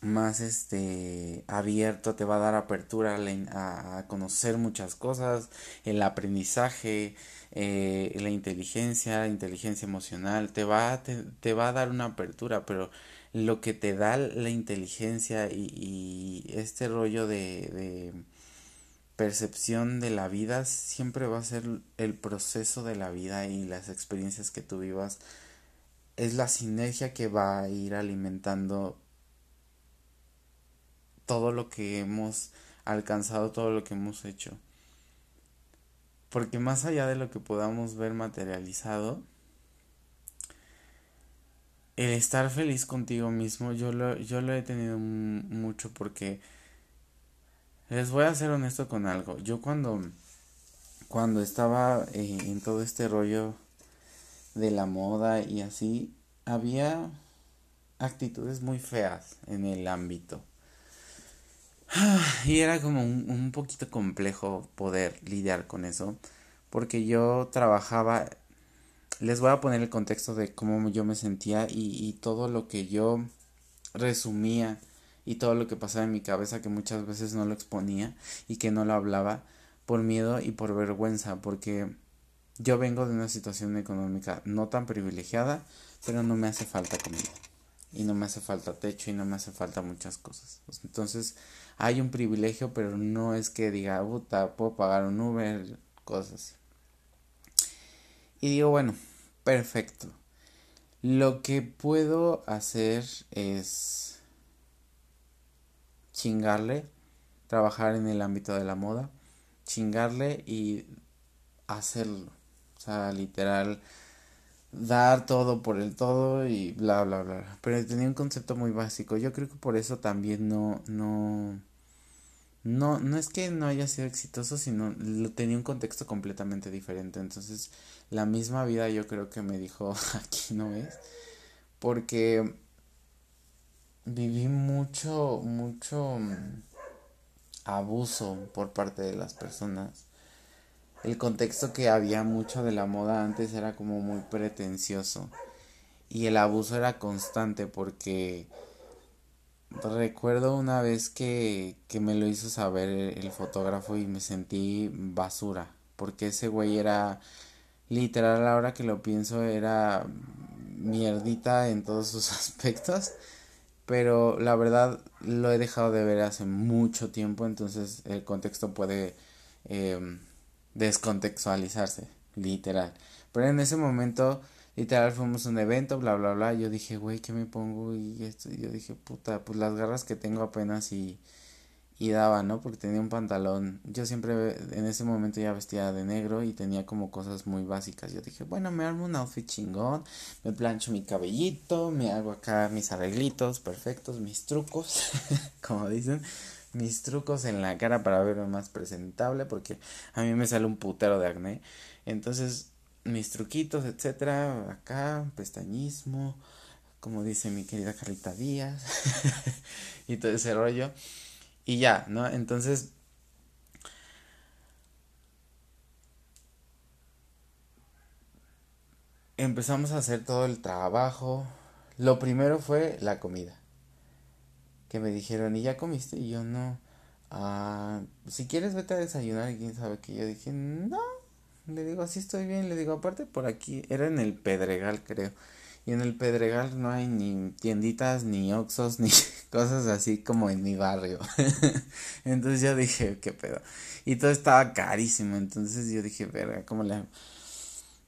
más, este, abierto, te va a dar apertura a, conocer muchas cosas, el aprendizaje, eh, la inteligencia, la inteligencia emocional, te va, te, te va a dar una apertura, pero lo que te da la inteligencia y, este rollo de, de, percepción de la vida siempre va a ser el proceso de la vida y las experiencias que tú vivas es la sinergia que va a ir alimentando todo lo que hemos alcanzado, todo lo que hemos hecho. Porque más allá de lo que podamos ver materializado, el estar feliz contigo mismo, yo lo, yo lo he tenido mucho porque les voy a ser honesto con algo. Yo cuando, cuando estaba eh, en todo este rollo de la moda y así, había actitudes muy feas en el ámbito. Y era como un, un poquito complejo poder lidiar con eso, porque yo trabajaba les voy a poner el contexto de cómo yo me sentía y, todo lo que yo resumía y todo lo que pasaba en mi cabeza que muchas veces no lo exponía y que no lo hablaba por miedo y por vergüenza porque yo vengo de una situación económica no tan privilegiada pero no me hace falta comida y no me hace falta techo y no me hace falta muchas cosas. Entonces hay un privilegio pero no es que diga puta puedo pagar un Uber cosas y digo bueno perfecto. Lo que puedo hacer es chingarle, trabajar en el ámbito de la moda, chingarle y hacerlo. O sea, literal, dar todo por el todo y bla, bla, bla. Pero tenía un concepto muy básico. Yo creo que por eso también no, no, no, no es que no haya sido exitoso, sino lo tenía un contexto completamente diferente. Entonces, la misma vida yo creo que me dijo, aquí no es, porque viví mucho, mucho mm, abuso por parte de las personas. El contexto que había mucho de la moda antes era como muy pretencioso y el abuso era constante porque recuerdo una vez que, que me lo hizo saber el fotógrafo y me sentí basura porque ese güey era literal ahora que lo pienso era mierdita en todos sus aspectos pero la verdad lo he dejado de ver hace mucho tiempo entonces el contexto puede em, descontextualizarse literal. Pero en ese momento literal fuimos a un evento bla bla bla yo dije güey qué me pongo y esto y yo dije puta pues las garras que tengo apenas y y daba, ¿no? Porque tenía un pantalón. Yo siempre en ese momento ya vestía de negro y tenía como cosas muy básicas. Yo dije, bueno, me armo un outfit chingón, me plancho mi cabellito, me hago acá mis arreglitos perfectos, mis trucos, como dicen, mis trucos en la cara para verme más presentable, porque a mí me sale un putero de acné. Entonces, mis truquitos, etcétera, acá, pestañismo, como dice mi querida Carlita Díaz, y todo ese rollo. Y ya, ¿no? Entonces... Empezamos a hacer todo el trabajo. Lo primero fue la comida. Que me dijeron, ¿y ya comiste? Y yo no. ah, si quieres vete a desayunar quién sabe que yo dije, no, le digo, así estoy bien, le digo, aparte por aquí, era en el Pedregal creo, y en el Pedregal no hay ni tienditas, ni oxos, ni cosas así como en mi barrio. entonces yo dije, qué pedo. Y todo estaba carísimo, entonces yo dije, verga, ¿cómo le?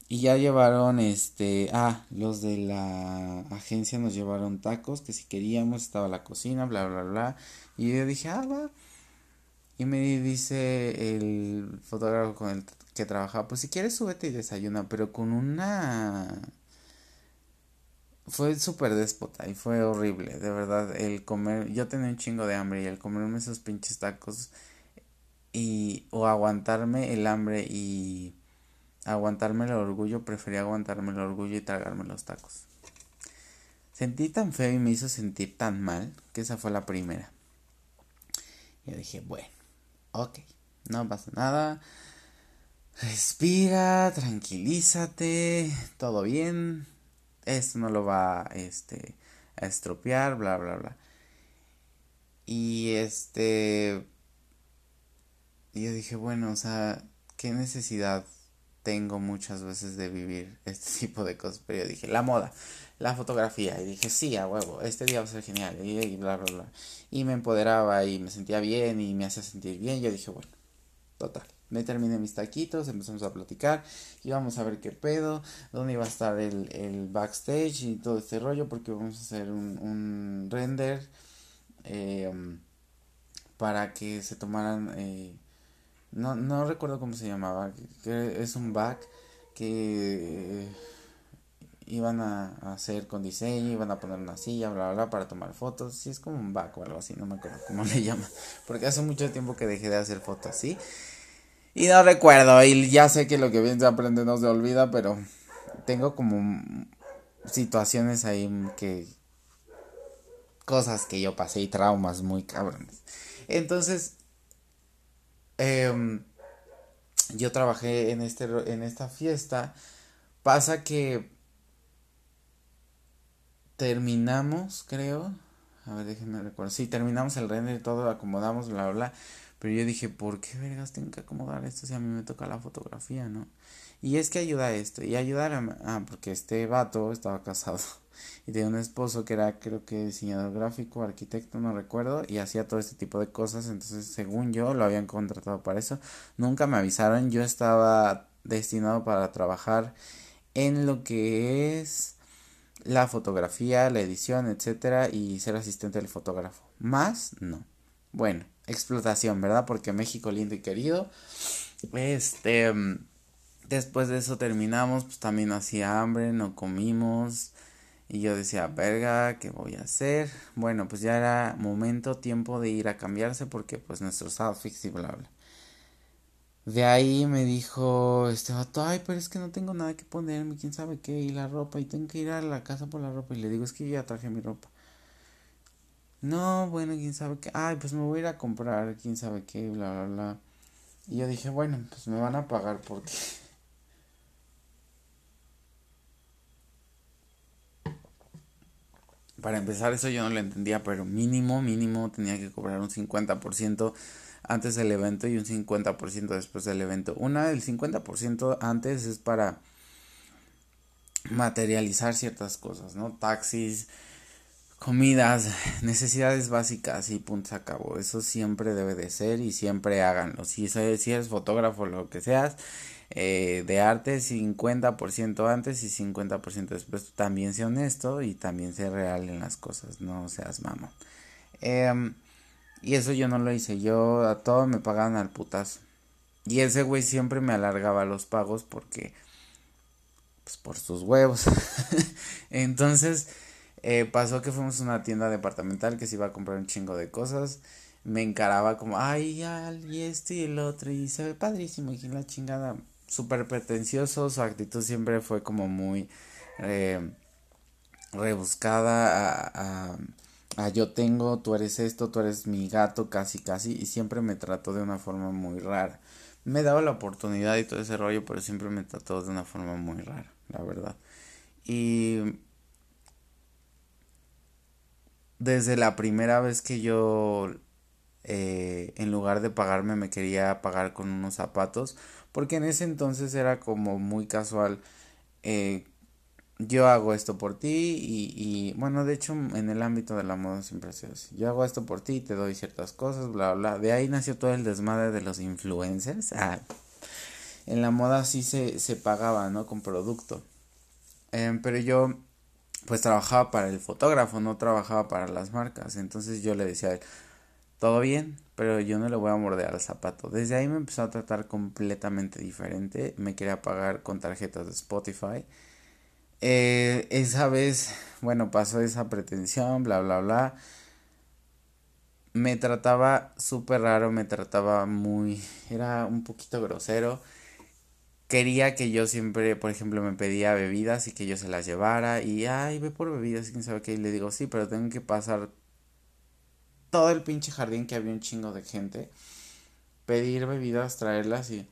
Y ya llevaron, este, ah, los de la agencia nos llevaron tacos, que si queríamos, estaba la cocina, bla, bla, bla. Y yo dije, ah, va. Y me dice el fotógrafo con el que trabajaba, pues si quieres súbete y desayuna, pero con una... Fue súper déspota y fue horrible, de verdad, el comer, yo tenía un chingo de hambre y el comerme esos pinches tacos y o aguantarme el hambre y aguantarme el orgullo, prefería aguantarme el orgullo y tragarme los tacos. Sentí tan feo y me hizo sentir tan mal que esa fue la primera. Yo dije, bueno, ok, no pasa nada. Respira, tranquilízate, todo bien. Esto no lo va este, a estropear, bla, bla, bla. Y este... yo dije, bueno, o sea, ¿qué necesidad tengo muchas veces de vivir este tipo de cosas? Pero yo dije, la moda, la fotografía. Y dije, sí, a huevo, este día va a ser genial. Y, bla, bla, bla. Y me empoderaba y me sentía bien y me hacía sentir bien. Yo dije, bueno, total. Me terminé mis taquitos, empezamos a platicar, íbamos a ver qué pedo, dónde iba a estar el, backstage y todo este rollo, porque vamos a hacer un, render eh, para que se tomaran, eh, no, no recuerdo cómo se llamaba, que es un back que iban a, hacer con diseño, iban a poner una silla, bla, bla, bla, para tomar fotos. Sí, es como un back o algo así, no me acuerdo cómo le llaman. Porque hace mucho tiempo que dejé de hacer fotos así. Y no recuerdo, y ya sé que lo que bien se aprende no se olvida, pero tengo como situaciones ahí que... Cosas que yo pasé y traumas muy cabrones. Entonces, em, yo trabajé en, este, en esta fiesta. Pasa que terminamos, creo. A ver, déjenme recordar. Sí, terminamos el render y todo, acomodamos, bla, bla, bla. Pero yo dije, ¿por qué vergas tengo que acomodar esto si a mí me toca la fotografía, no? Y es que ayuda a esto. Y ayudar a... Ah, porque este vato estaba casado. Y tenía un esposo que era, creo que diseñador gráfico, arquitecto, no recuerdo. Y hacía todo este tipo de cosas. Entonces, según yo, lo habían contratado para eso. Nunca me avisaron. Yo estaba destinado para trabajar en lo que es la fotografía, la edición, etcétera, y ser asistente del fotógrafo. Más, no. Bueno, explotación, ¿verdad? Porque México lindo y querido. Este, después de eso terminamos, pues también hacía hambre, no comimos. Y yo decía, verga, ¿qué voy a hacer? Bueno, pues ya era momento, tiempo de ir a cambiarse porque pues nuestros outfits y bla bla. De ahí me dijo este ay, pero es que no tengo nada que ponerme, quién sabe qué, y la ropa, y tengo que ir a la casa por la ropa. Y le digo, es que ya traje mi ropa. No, bueno, quién sabe qué, ay, pues me voy a ir a comprar, quién sabe qué, bla, bla, bla. Y yo dije, bueno, pues me van a pagar porque... Para empezar, eso yo no lo entendía, pero mínimo, mínimo tenía que cobrar un 50% antes del evento y un 50% después del evento. Una del 50% antes es para materializar ciertas cosas, ¿no? Taxis, comidas, necesidades básicas y punto se acabó. Eso siempre debe de ser y siempre háganlo. Si, si eres fotógrafo, lo que seas, eh, de arte, 50% antes y 50% después. También sé honesto y también sé real en las cosas, no seas mamón. Eh, y eso yo no lo hice, yo a todo me pagaban al putazo. Y ese güey siempre me alargaba los pagos porque, pues por sus huevos. Entonces, eh, pasó que fuimos a una tienda departamental que se iba a comprar un chingo de cosas. Me encaraba como, ay, y este y el otro, y se ve padrísimo, y la chingada, súper pretencioso, su actitud siempre fue como muy eh, rebuscada a ah, yo tengo, tú eres esto, tú eres mi gato, casi, casi, y siempre me trató de una forma muy rara. Me daba la oportunidad y todo ese rollo, pero siempre me trató de una forma muy rara, la verdad. Y desde la primera vez que yo eh, en lugar de pagarme me quería pagar con unos zapatos porque en ese entonces era como muy casual eh, yo hago esto por ti y, y, bueno de hecho en el ámbito de la moda siempre ha sido así yo hago esto por ti te doy ciertas cosas bla bla de ahí nació todo el desmadre de los influencers ah, en la moda sí se, se pagaba no con producto em, pero yo pues trabajaba para el fotógrafo no trabajaba para las marcas entonces yo le decía a él todo bien, pero yo no le voy a morder al zapato. Desde ahí me empezó a tratar completamente diferente. Me quería pagar con tarjetas de Spotify. Eh, esa vez, bueno, pasó esa pretensión, bla, bla, bla. Me trataba súper raro, me trataba muy... Era un poquito grosero. Quería que yo siempre, por ejemplo, me pedía bebidas y que yo se las llevara. Y, ay, ve por bebidas, quién sabe qué. Y le digo, sí, pero tengo que pasar todo el pinche jardín que había un chingo de gente. Pedir bebidas, traerlas y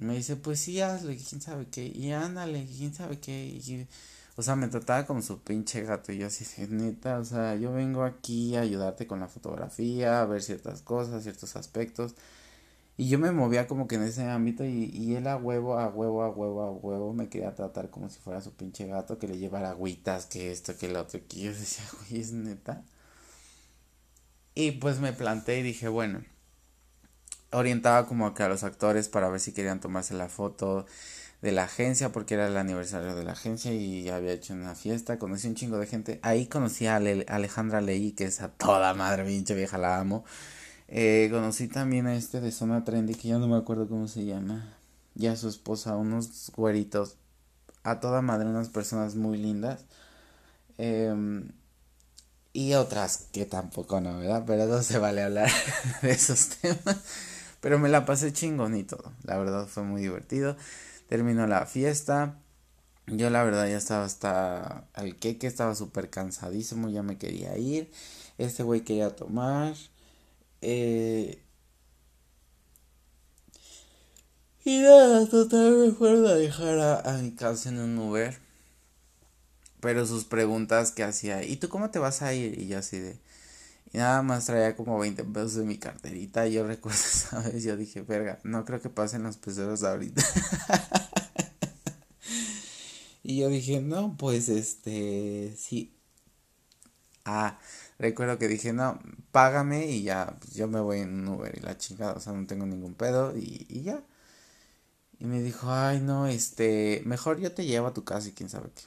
me dice, pues sí, hazle, quién sabe qué, y ándale, quién sabe qué, o sea, me trataba como su pinche gato, y yo así, neta, o sea, yo vengo aquí a ayudarte con la fotografía, a ver ciertas cosas, ciertos aspectos, y yo me movía como que en ese ámbito, y, y él a huevo, a huevo, a huevo, a huevo, me quería tratar como si fuera su pinche gato, que le llevara agüitas, que esto, que lo otro, que yo decía, güey, es neta. Y pues me planté y dije, bueno, orientaba como que a los actores para ver si querían tomarse la foto de la agencia porque era el aniversario de la agencia y había hecho una fiesta, conocí un chingo de gente. Ahí conocí a Alejandra Ley, que es a toda madre, pinche vieja, la amo. Eh, conocí también a este de Zona Trendy, que ya no me acuerdo cómo se llama. Y a su esposa, unos güeritos. A toda madre, unas personas muy lindas. Eh, y otras que tampoco no, ¿verdad? Pero no se vale hablar de esos temas. Pero me la pasé chingón y todo. La verdad fue muy divertido. Terminó la fiesta. Yo la verdad ya estaba hasta al queque, estaba súper cansadísimo, ya me quería ir. Este güey quería tomar. Eh... Y nada, total me fueron a dejar a mi casa en un Uber pero sus preguntas que hacía, ¿y tú cómo te vas a ir? Y yo así de, y nada más traía como 20 pesos de mi carterita. Y yo recuerdo esa vez, yo dije, verga, no creo que pasen los pesos ahorita. y yo dije, no, pues este, sí. Ah, recuerdo que dije, no, págame y ya, pues yo me voy en Uber y la chingada, o sea, no tengo ningún pedo y, y ya. Y me dijo, ay, no, este, mejor yo te llevo a tu casa y quién sabe qué.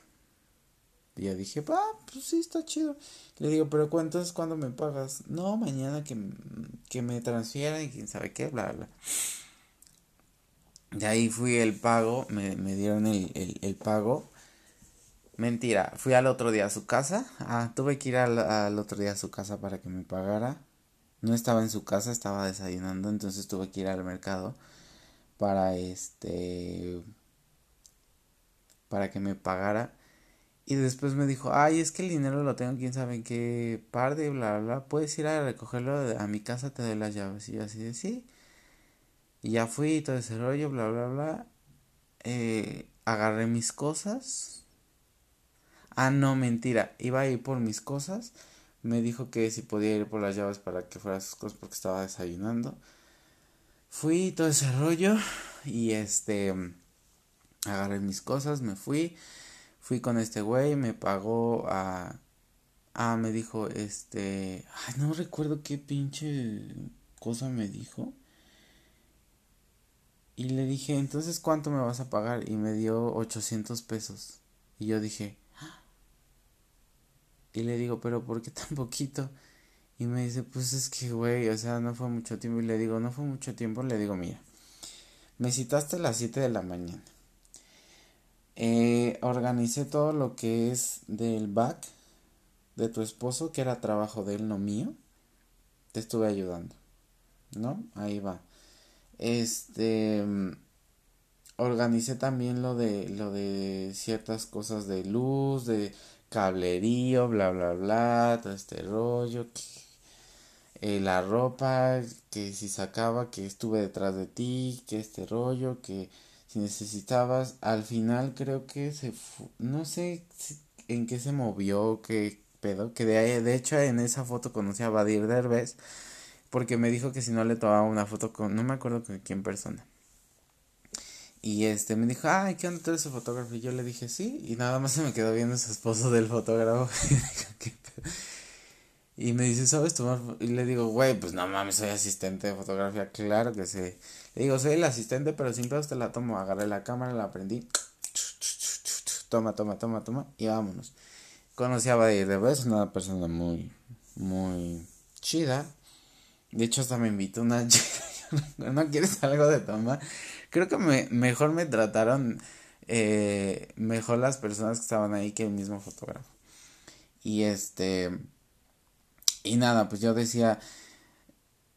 Y yo dije, ah, pues sí, está chido. Le digo, pero ¿cuánto es cuando me pagas? No, mañana que, que me transfieran y quién sabe qué, bla, bla. De ahí fui el pago, me, me dieron el, el, pago. Mentira, fui al otro día a su casa. Ah, tuve que ir al, otro día a su casa para que me pagara. No estaba en su casa, estaba desayunando, entonces tuve que ir al mercado para este para que me pagara y después me dijo, ay, es que el dinero lo tengo, quién sabe en qué parte, bla, bla, bla. Puedes ir a recogerlo a mi casa, te doy las llaves. Y yo así de sí. Y ya fui, todo ese rollo, bla, bla, bla. Eh, agarré mis cosas. Ah, no, mentira. Iba a ir por mis cosas. Me dijo que si podía ir por las llaves para que fuera sus cosas porque estaba desayunando. Fui, todo ese rollo. Y este. Agarré mis cosas, me fui fui con este güey, me pagó a... Ah, me dijo, este... Ay, no recuerdo qué pinche cosa me dijo. Y le dije, entonces, ¿cuánto me vas a pagar? Y me dio 800 pesos. Y yo dije... Ah". Y le digo, pero ¿por qué tan poquito? Y me dice, pues es que, güey, o sea, no fue mucho tiempo. Y le digo, no fue mucho tiempo. Le digo, mira, me citaste a las 7 de la mañana. Eh, organicé todo lo que es del back de tu esposo, que era trabajo de él, no mío. Te estuve ayudando. ¿No? Ahí va. Este organicé también lo de lo de ciertas cosas de luz, de cablerío, bla bla bla, todo este rollo, eh, la ropa que si sacaba que estuve detrás de ti, que este rollo, que si necesitabas, al final creo que se, no sé en qué se movió, qué pedo, que de, de hecho en esa foto conocí a Badir Derbez porque me dijo que si no le tomaba una foto con, no me acuerdo con quién persona. Y este me dijo, ay, ¿qué onda tú eres fotógrafo? Y yo le dije, sí, y nada más se me quedó viendo su esposo del fotógrafo. y me dice, ¿sabes tomar? Y le digo, güey, pues no mames, soy asistente de fotografía, claro que sí. Le digo, soy el asistente, pero siempre usted la tomo. Agarré la cámara, la prendí. Toma, toma, toma, toma, y vámonos. Conocí a Badir de es una persona muy, muy chida. De hecho, hasta me invitó una ¿No quieres algo de tomar? Creo que me, mejor me trataron eh, mejor las personas que estaban ahí que el mismo fotógrafo. Y este. Y nada, pues yo decía.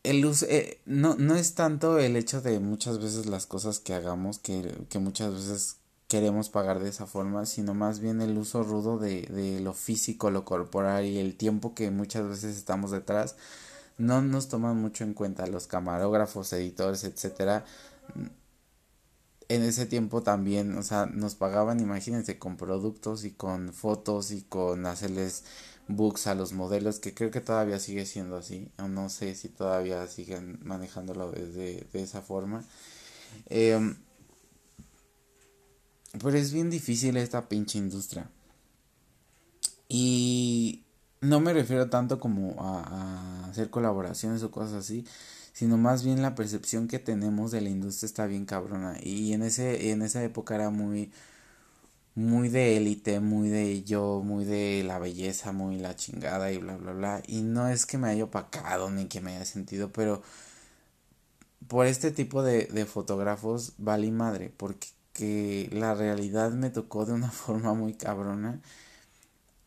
El uso, eh, no, no es tanto el hecho de muchas veces las cosas que hagamos que, que muchas veces queremos pagar de esa forma, sino más bien el uso rudo de, de lo físico, lo corporal y el tiempo que muchas veces estamos detrás no nos toman mucho en cuenta los camarógrafos, editores, etcétera. En ese tiempo también, o sea, nos pagaban, imagínense, con productos y con fotos y con hacerles books a los modelos, que creo que todavía sigue siendo así, o no sé si todavía siguen manejándolo desde de esa forma. Em, pero es bien difícil esta pinche industria. Y no me refiero tanto como a, hacer colaboraciones o cosas así, sino más bien la percepción que tenemos de la industria está bien cabrona. Y en ese, en esa época era muy, muy de élite, muy de yo, muy de la belleza, muy la chingada y bla bla bla. Y no es que me haya opacado ni que me haya sentido, pero por este tipo de, de fotógrafos vale madre, porque que la realidad me tocó de una forma muy cabrona.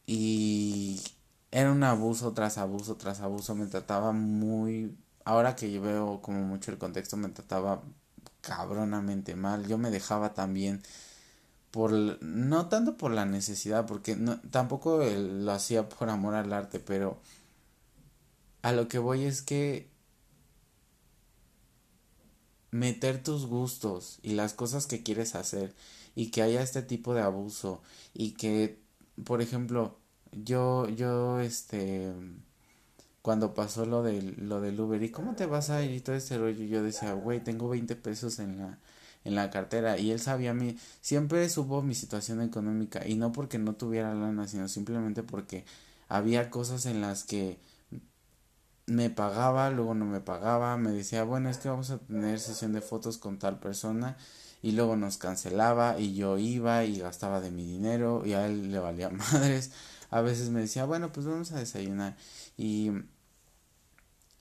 Y era un abuso tras abuso tras abuso, me trataba muy, ahora que yo veo como mucho el contexto, me trataba cabronamente mal, yo me dejaba también por, no tanto por la necesidad, porque tampoco lo hacía por amor al arte, pero a lo que voy es que meter tus gustos y las cosas que quieres hacer y que haya este tipo de abuso y que, por ejemplo, yo, yo, este, cuando pasó lo del, lo del Uber, ¿y cómo te vas a ir? Y todo ese rollo, yo decía, güey, tengo 20 pesos en la, en la cartera. Y él sabía mí, siempre supo mi situación económica. Y no porque no tuviera lana, sino simplemente porque había cosas en las que me pagaba, luego no me pagaba, me decía, bueno, es que vamos a tener sesión de fotos con tal persona y luego nos cancelaba y yo iba y gastaba de mi dinero y a él le valía madres a veces me decía, bueno, pues vamos a desayunar. Y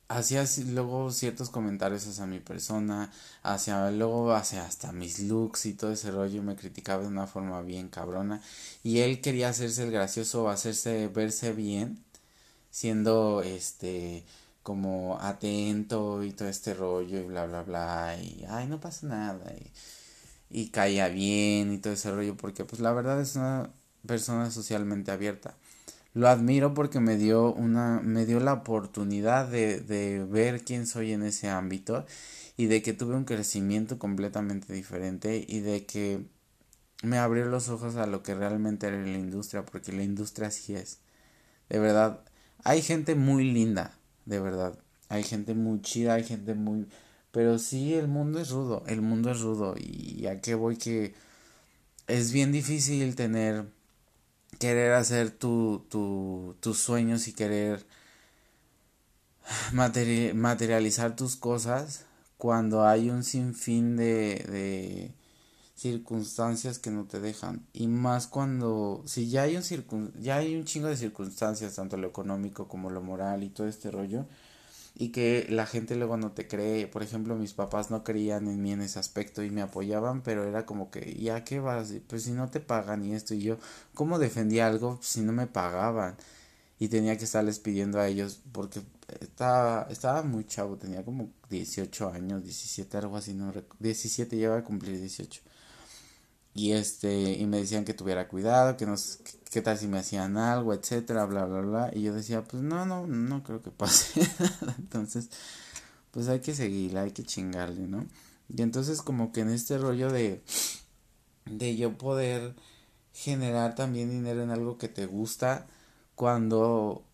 hacía luego ciertos comentarios hacia mi persona, hacia luego hacia hasta mis looks y todo ese rollo, me criticaba de una forma bien cabrona. Y él quería hacerse el gracioso, hacerse verse bien, siendo este como atento y todo este rollo y bla bla bla y ay no pasa nada y, y caía bien y todo ese rollo porque pues la verdad es una persona socialmente abierta. Lo admiro porque me dio una, me dio la oportunidad de, de ver quién soy en ese ámbito y de que tuve un crecimiento completamente diferente y de que me abrió los ojos a lo que realmente era la industria, porque la industria así es. De verdad, hay gente muy linda, de verdad. Hay gente muy chida, hay gente muy... Pero sí, el mundo es rudo, el mundo es rudo. Y a qué voy que es bien difícil tener querer hacer tu, tu, tus sueños y querer materializar tus cosas cuando hay un sinfín de, de circunstancias que no te dejan. Y más cuando si ya hay un ya hay un chingo de circunstancias tanto lo económico como lo moral y todo este rollo y que la gente luego no te cree. Por ejemplo, mis papás no creían en mí en ese aspecto y me apoyaban, pero era como que, ¿ya qué vas? Pues si no te pagan y esto y yo, ¿cómo defendía algo si no me pagaban? Y tenía que estarles pidiendo a ellos porque estaba, estaba muy chavo, tenía como 18 años, 17, algo así, no 17, ya a cumplir 18 y este y me decían que tuviera cuidado que nos qué tal si me hacían algo etcétera bla bla bla y yo decía pues no no no creo que pase entonces pues hay que seguirla hay que chingarle no y entonces como que en este rollo de de yo poder generar también dinero en algo que te gusta cuando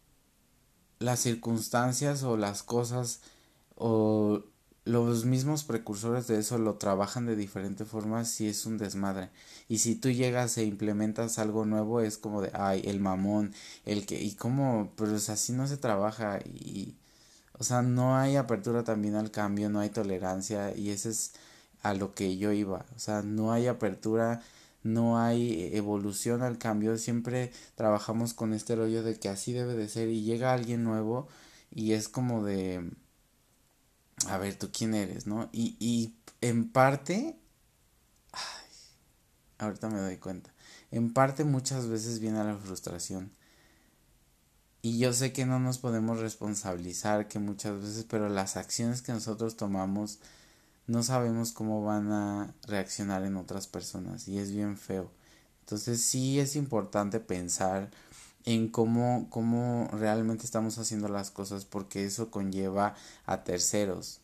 las circunstancias o las cosas o los mismos precursores de eso lo trabajan de diferente forma si es un desmadre. Y si tú llegas e implementas algo nuevo es como de, ay, el mamón, el que, y como, pues así no se trabaja y, o sea, no hay apertura también al cambio, no hay tolerancia y ese es a lo que yo iba, o sea, no hay apertura, no hay evolución al cambio, siempre trabajamos con este rollo de que así debe de ser y llega alguien nuevo y es como de a ver, tú quién eres, ¿no? Y, y en parte, ay, ahorita me doy cuenta, en parte muchas veces viene la frustración. Y yo sé que no nos podemos responsabilizar, que muchas veces, pero las acciones que nosotros tomamos no sabemos cómo van a reaccionar en otras personas y es bien feo. Entonces sí es importante pensar en cómo, cómo realmente estamos haciendo las cosas porque eso conlleva a terceros.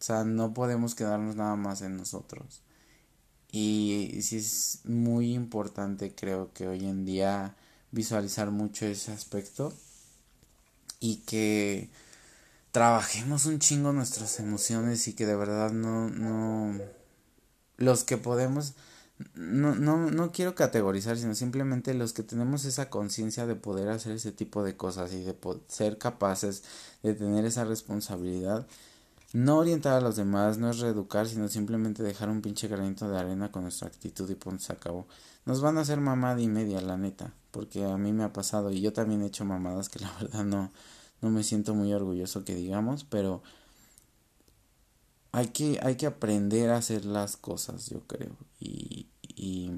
O sea, no podemos quedarnos nada más en nosotros. Y sí es muy importante creo que hoy en día visualizar mucho ese aspecto y que trabajemos un chingo nuestras emociones y que de verdad no, no, los que podemos no, no, no quiero categorizar, sino simplemente los que tenemos esa conciencia de poder hacer ese tipo de cosas y de ser capaces de tener esa responsabilidad, no orientar a los demás, no es reeducar, sino simplemente dejar un pinche granito de arena con nuestra actitud y punto se acabó. Nos van a hacer mamada y media, la neta, porque a mí me ha pasado y yo también he hecho mamadas que la verdad no, no me siento muy orgulloso que digamos, pero hay que, hay que aprender a hacer las cosas, yo creo. Y, y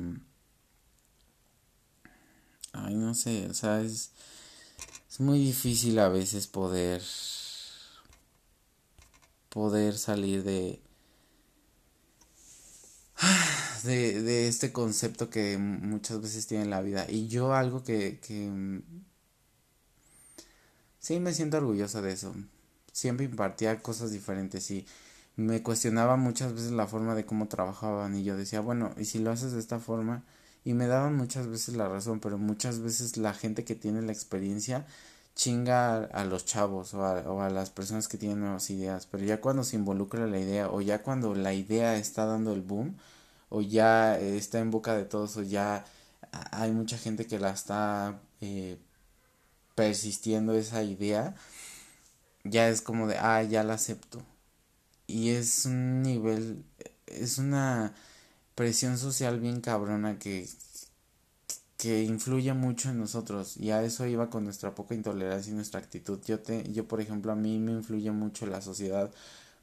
ay, no sé, o sea, es, es muy difícil a veces poder poder salir de de, de este concepto que muchas veces tiene la vida y yo algo que, que sí me siento orgullosa de eso siempre impartía cosas diferentes y me cuestionaba muchas veces la forma de cómo trabajaban y yo decía, bueno, ¿y si lo haces de esta forma? Y me daban muchas veces la razón, pero muchas veces la gente que tiene la experiencia chinga a, los chavos o a, o a, las personas que tienen nuevas ideas, pero ya cuando se involucra la idea o ya cuando la idea está dando el boom o ya está en boca de todos o ya hay mucha gente que la está eh, persistiendo esa idea, ya es como de, ah, ya la acepto y es un nivel, es una presión social bien cabrona que, que influye mucho en nosotros. Y a eso iba con nuestra poca intolerancia y nuestra actitud. Yo, te, yo por ejemplo, a mí me influye mucho la sociedad,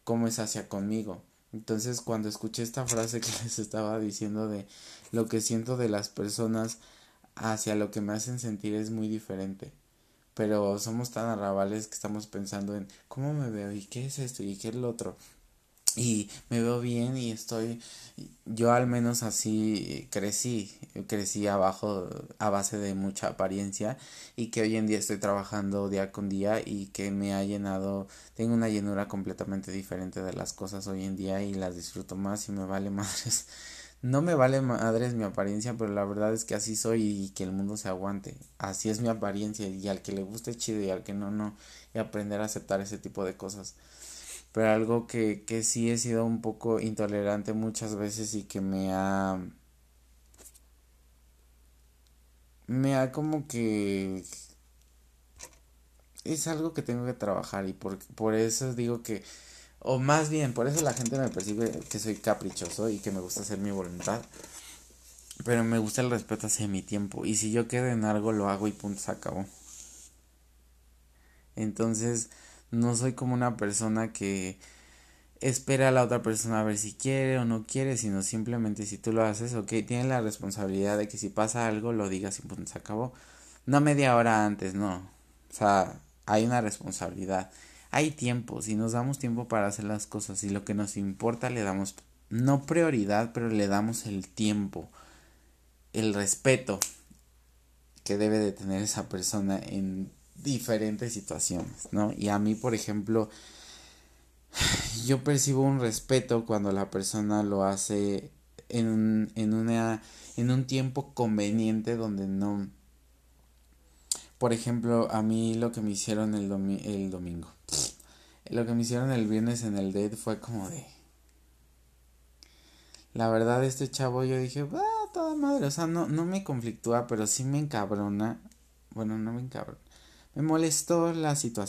cómo es hacia conmigo. Entonces cuando escuché esta frase que les estaba diciendo de lo que siento de las personas hacia lo que me hacen sentir es muy diferente. Pero somos tan arrabales que estamos pensando en cómo me veo y qué es esto y qué es lo otro y me veo bien y estoy yo al menos así crecí crecí abajo a base de mucha apariencia y que hoy en día estoy trabajando día con día y que me ha llenado tengo una llenura completamente diferente de las cosas hoy en día y las disfruto más y me vale madres no me vale madres mi apariencia, pero la verdad es que así soy y que el mundo se aguante. Así es mi apariencia y al que le guste chido y al que no, no. Y aprender a aceptar ese tipo de cosas. Pero algo que, que sí he sido un poco intolerante muchas veces y que me ha... Me ha como que... Es algo que tengo que trabajar y por, por eso digo que o más bien, por eso la gente me percibe que soy caprichoso y que me gusta hacer mi voluntad. Pero me gusta el respeto hacia mi tiempo. Y si yo quedo en algo, lo hago y punto, se acabó. Entonces, no soy como una persona que espera a la otra persona a ver si quiere o no quiere, sino simplemente si tú lo haces, ok, tienes la responsabilidad de que si pasa algo, lo digas y punto, se acabó. No media hora antes, no. O sea, hay una responsabilidad hay tiempo, si nos damos tiempo para hacer las cosas y lo que nos importa le damos no prioridad, pero le damos el tiempo, el respeto que debe de tener esa persona en diferentes situaciones, ¿no? Y a mí, por ejemplo, yo percibo un respeto cuando la persona lo hace en, en, una, en un tiempo conveniente donde no... Por ejemplo, a mí lo que me hicieron el, el domingo lo que me hicieron el viernes en el date fue como de... La verdad, este chavo yo dije, va, toda madre, o sea, no, no me conflictúa, pero sí me encabrona. Bueno, no me encabrona. Me molestó la situación.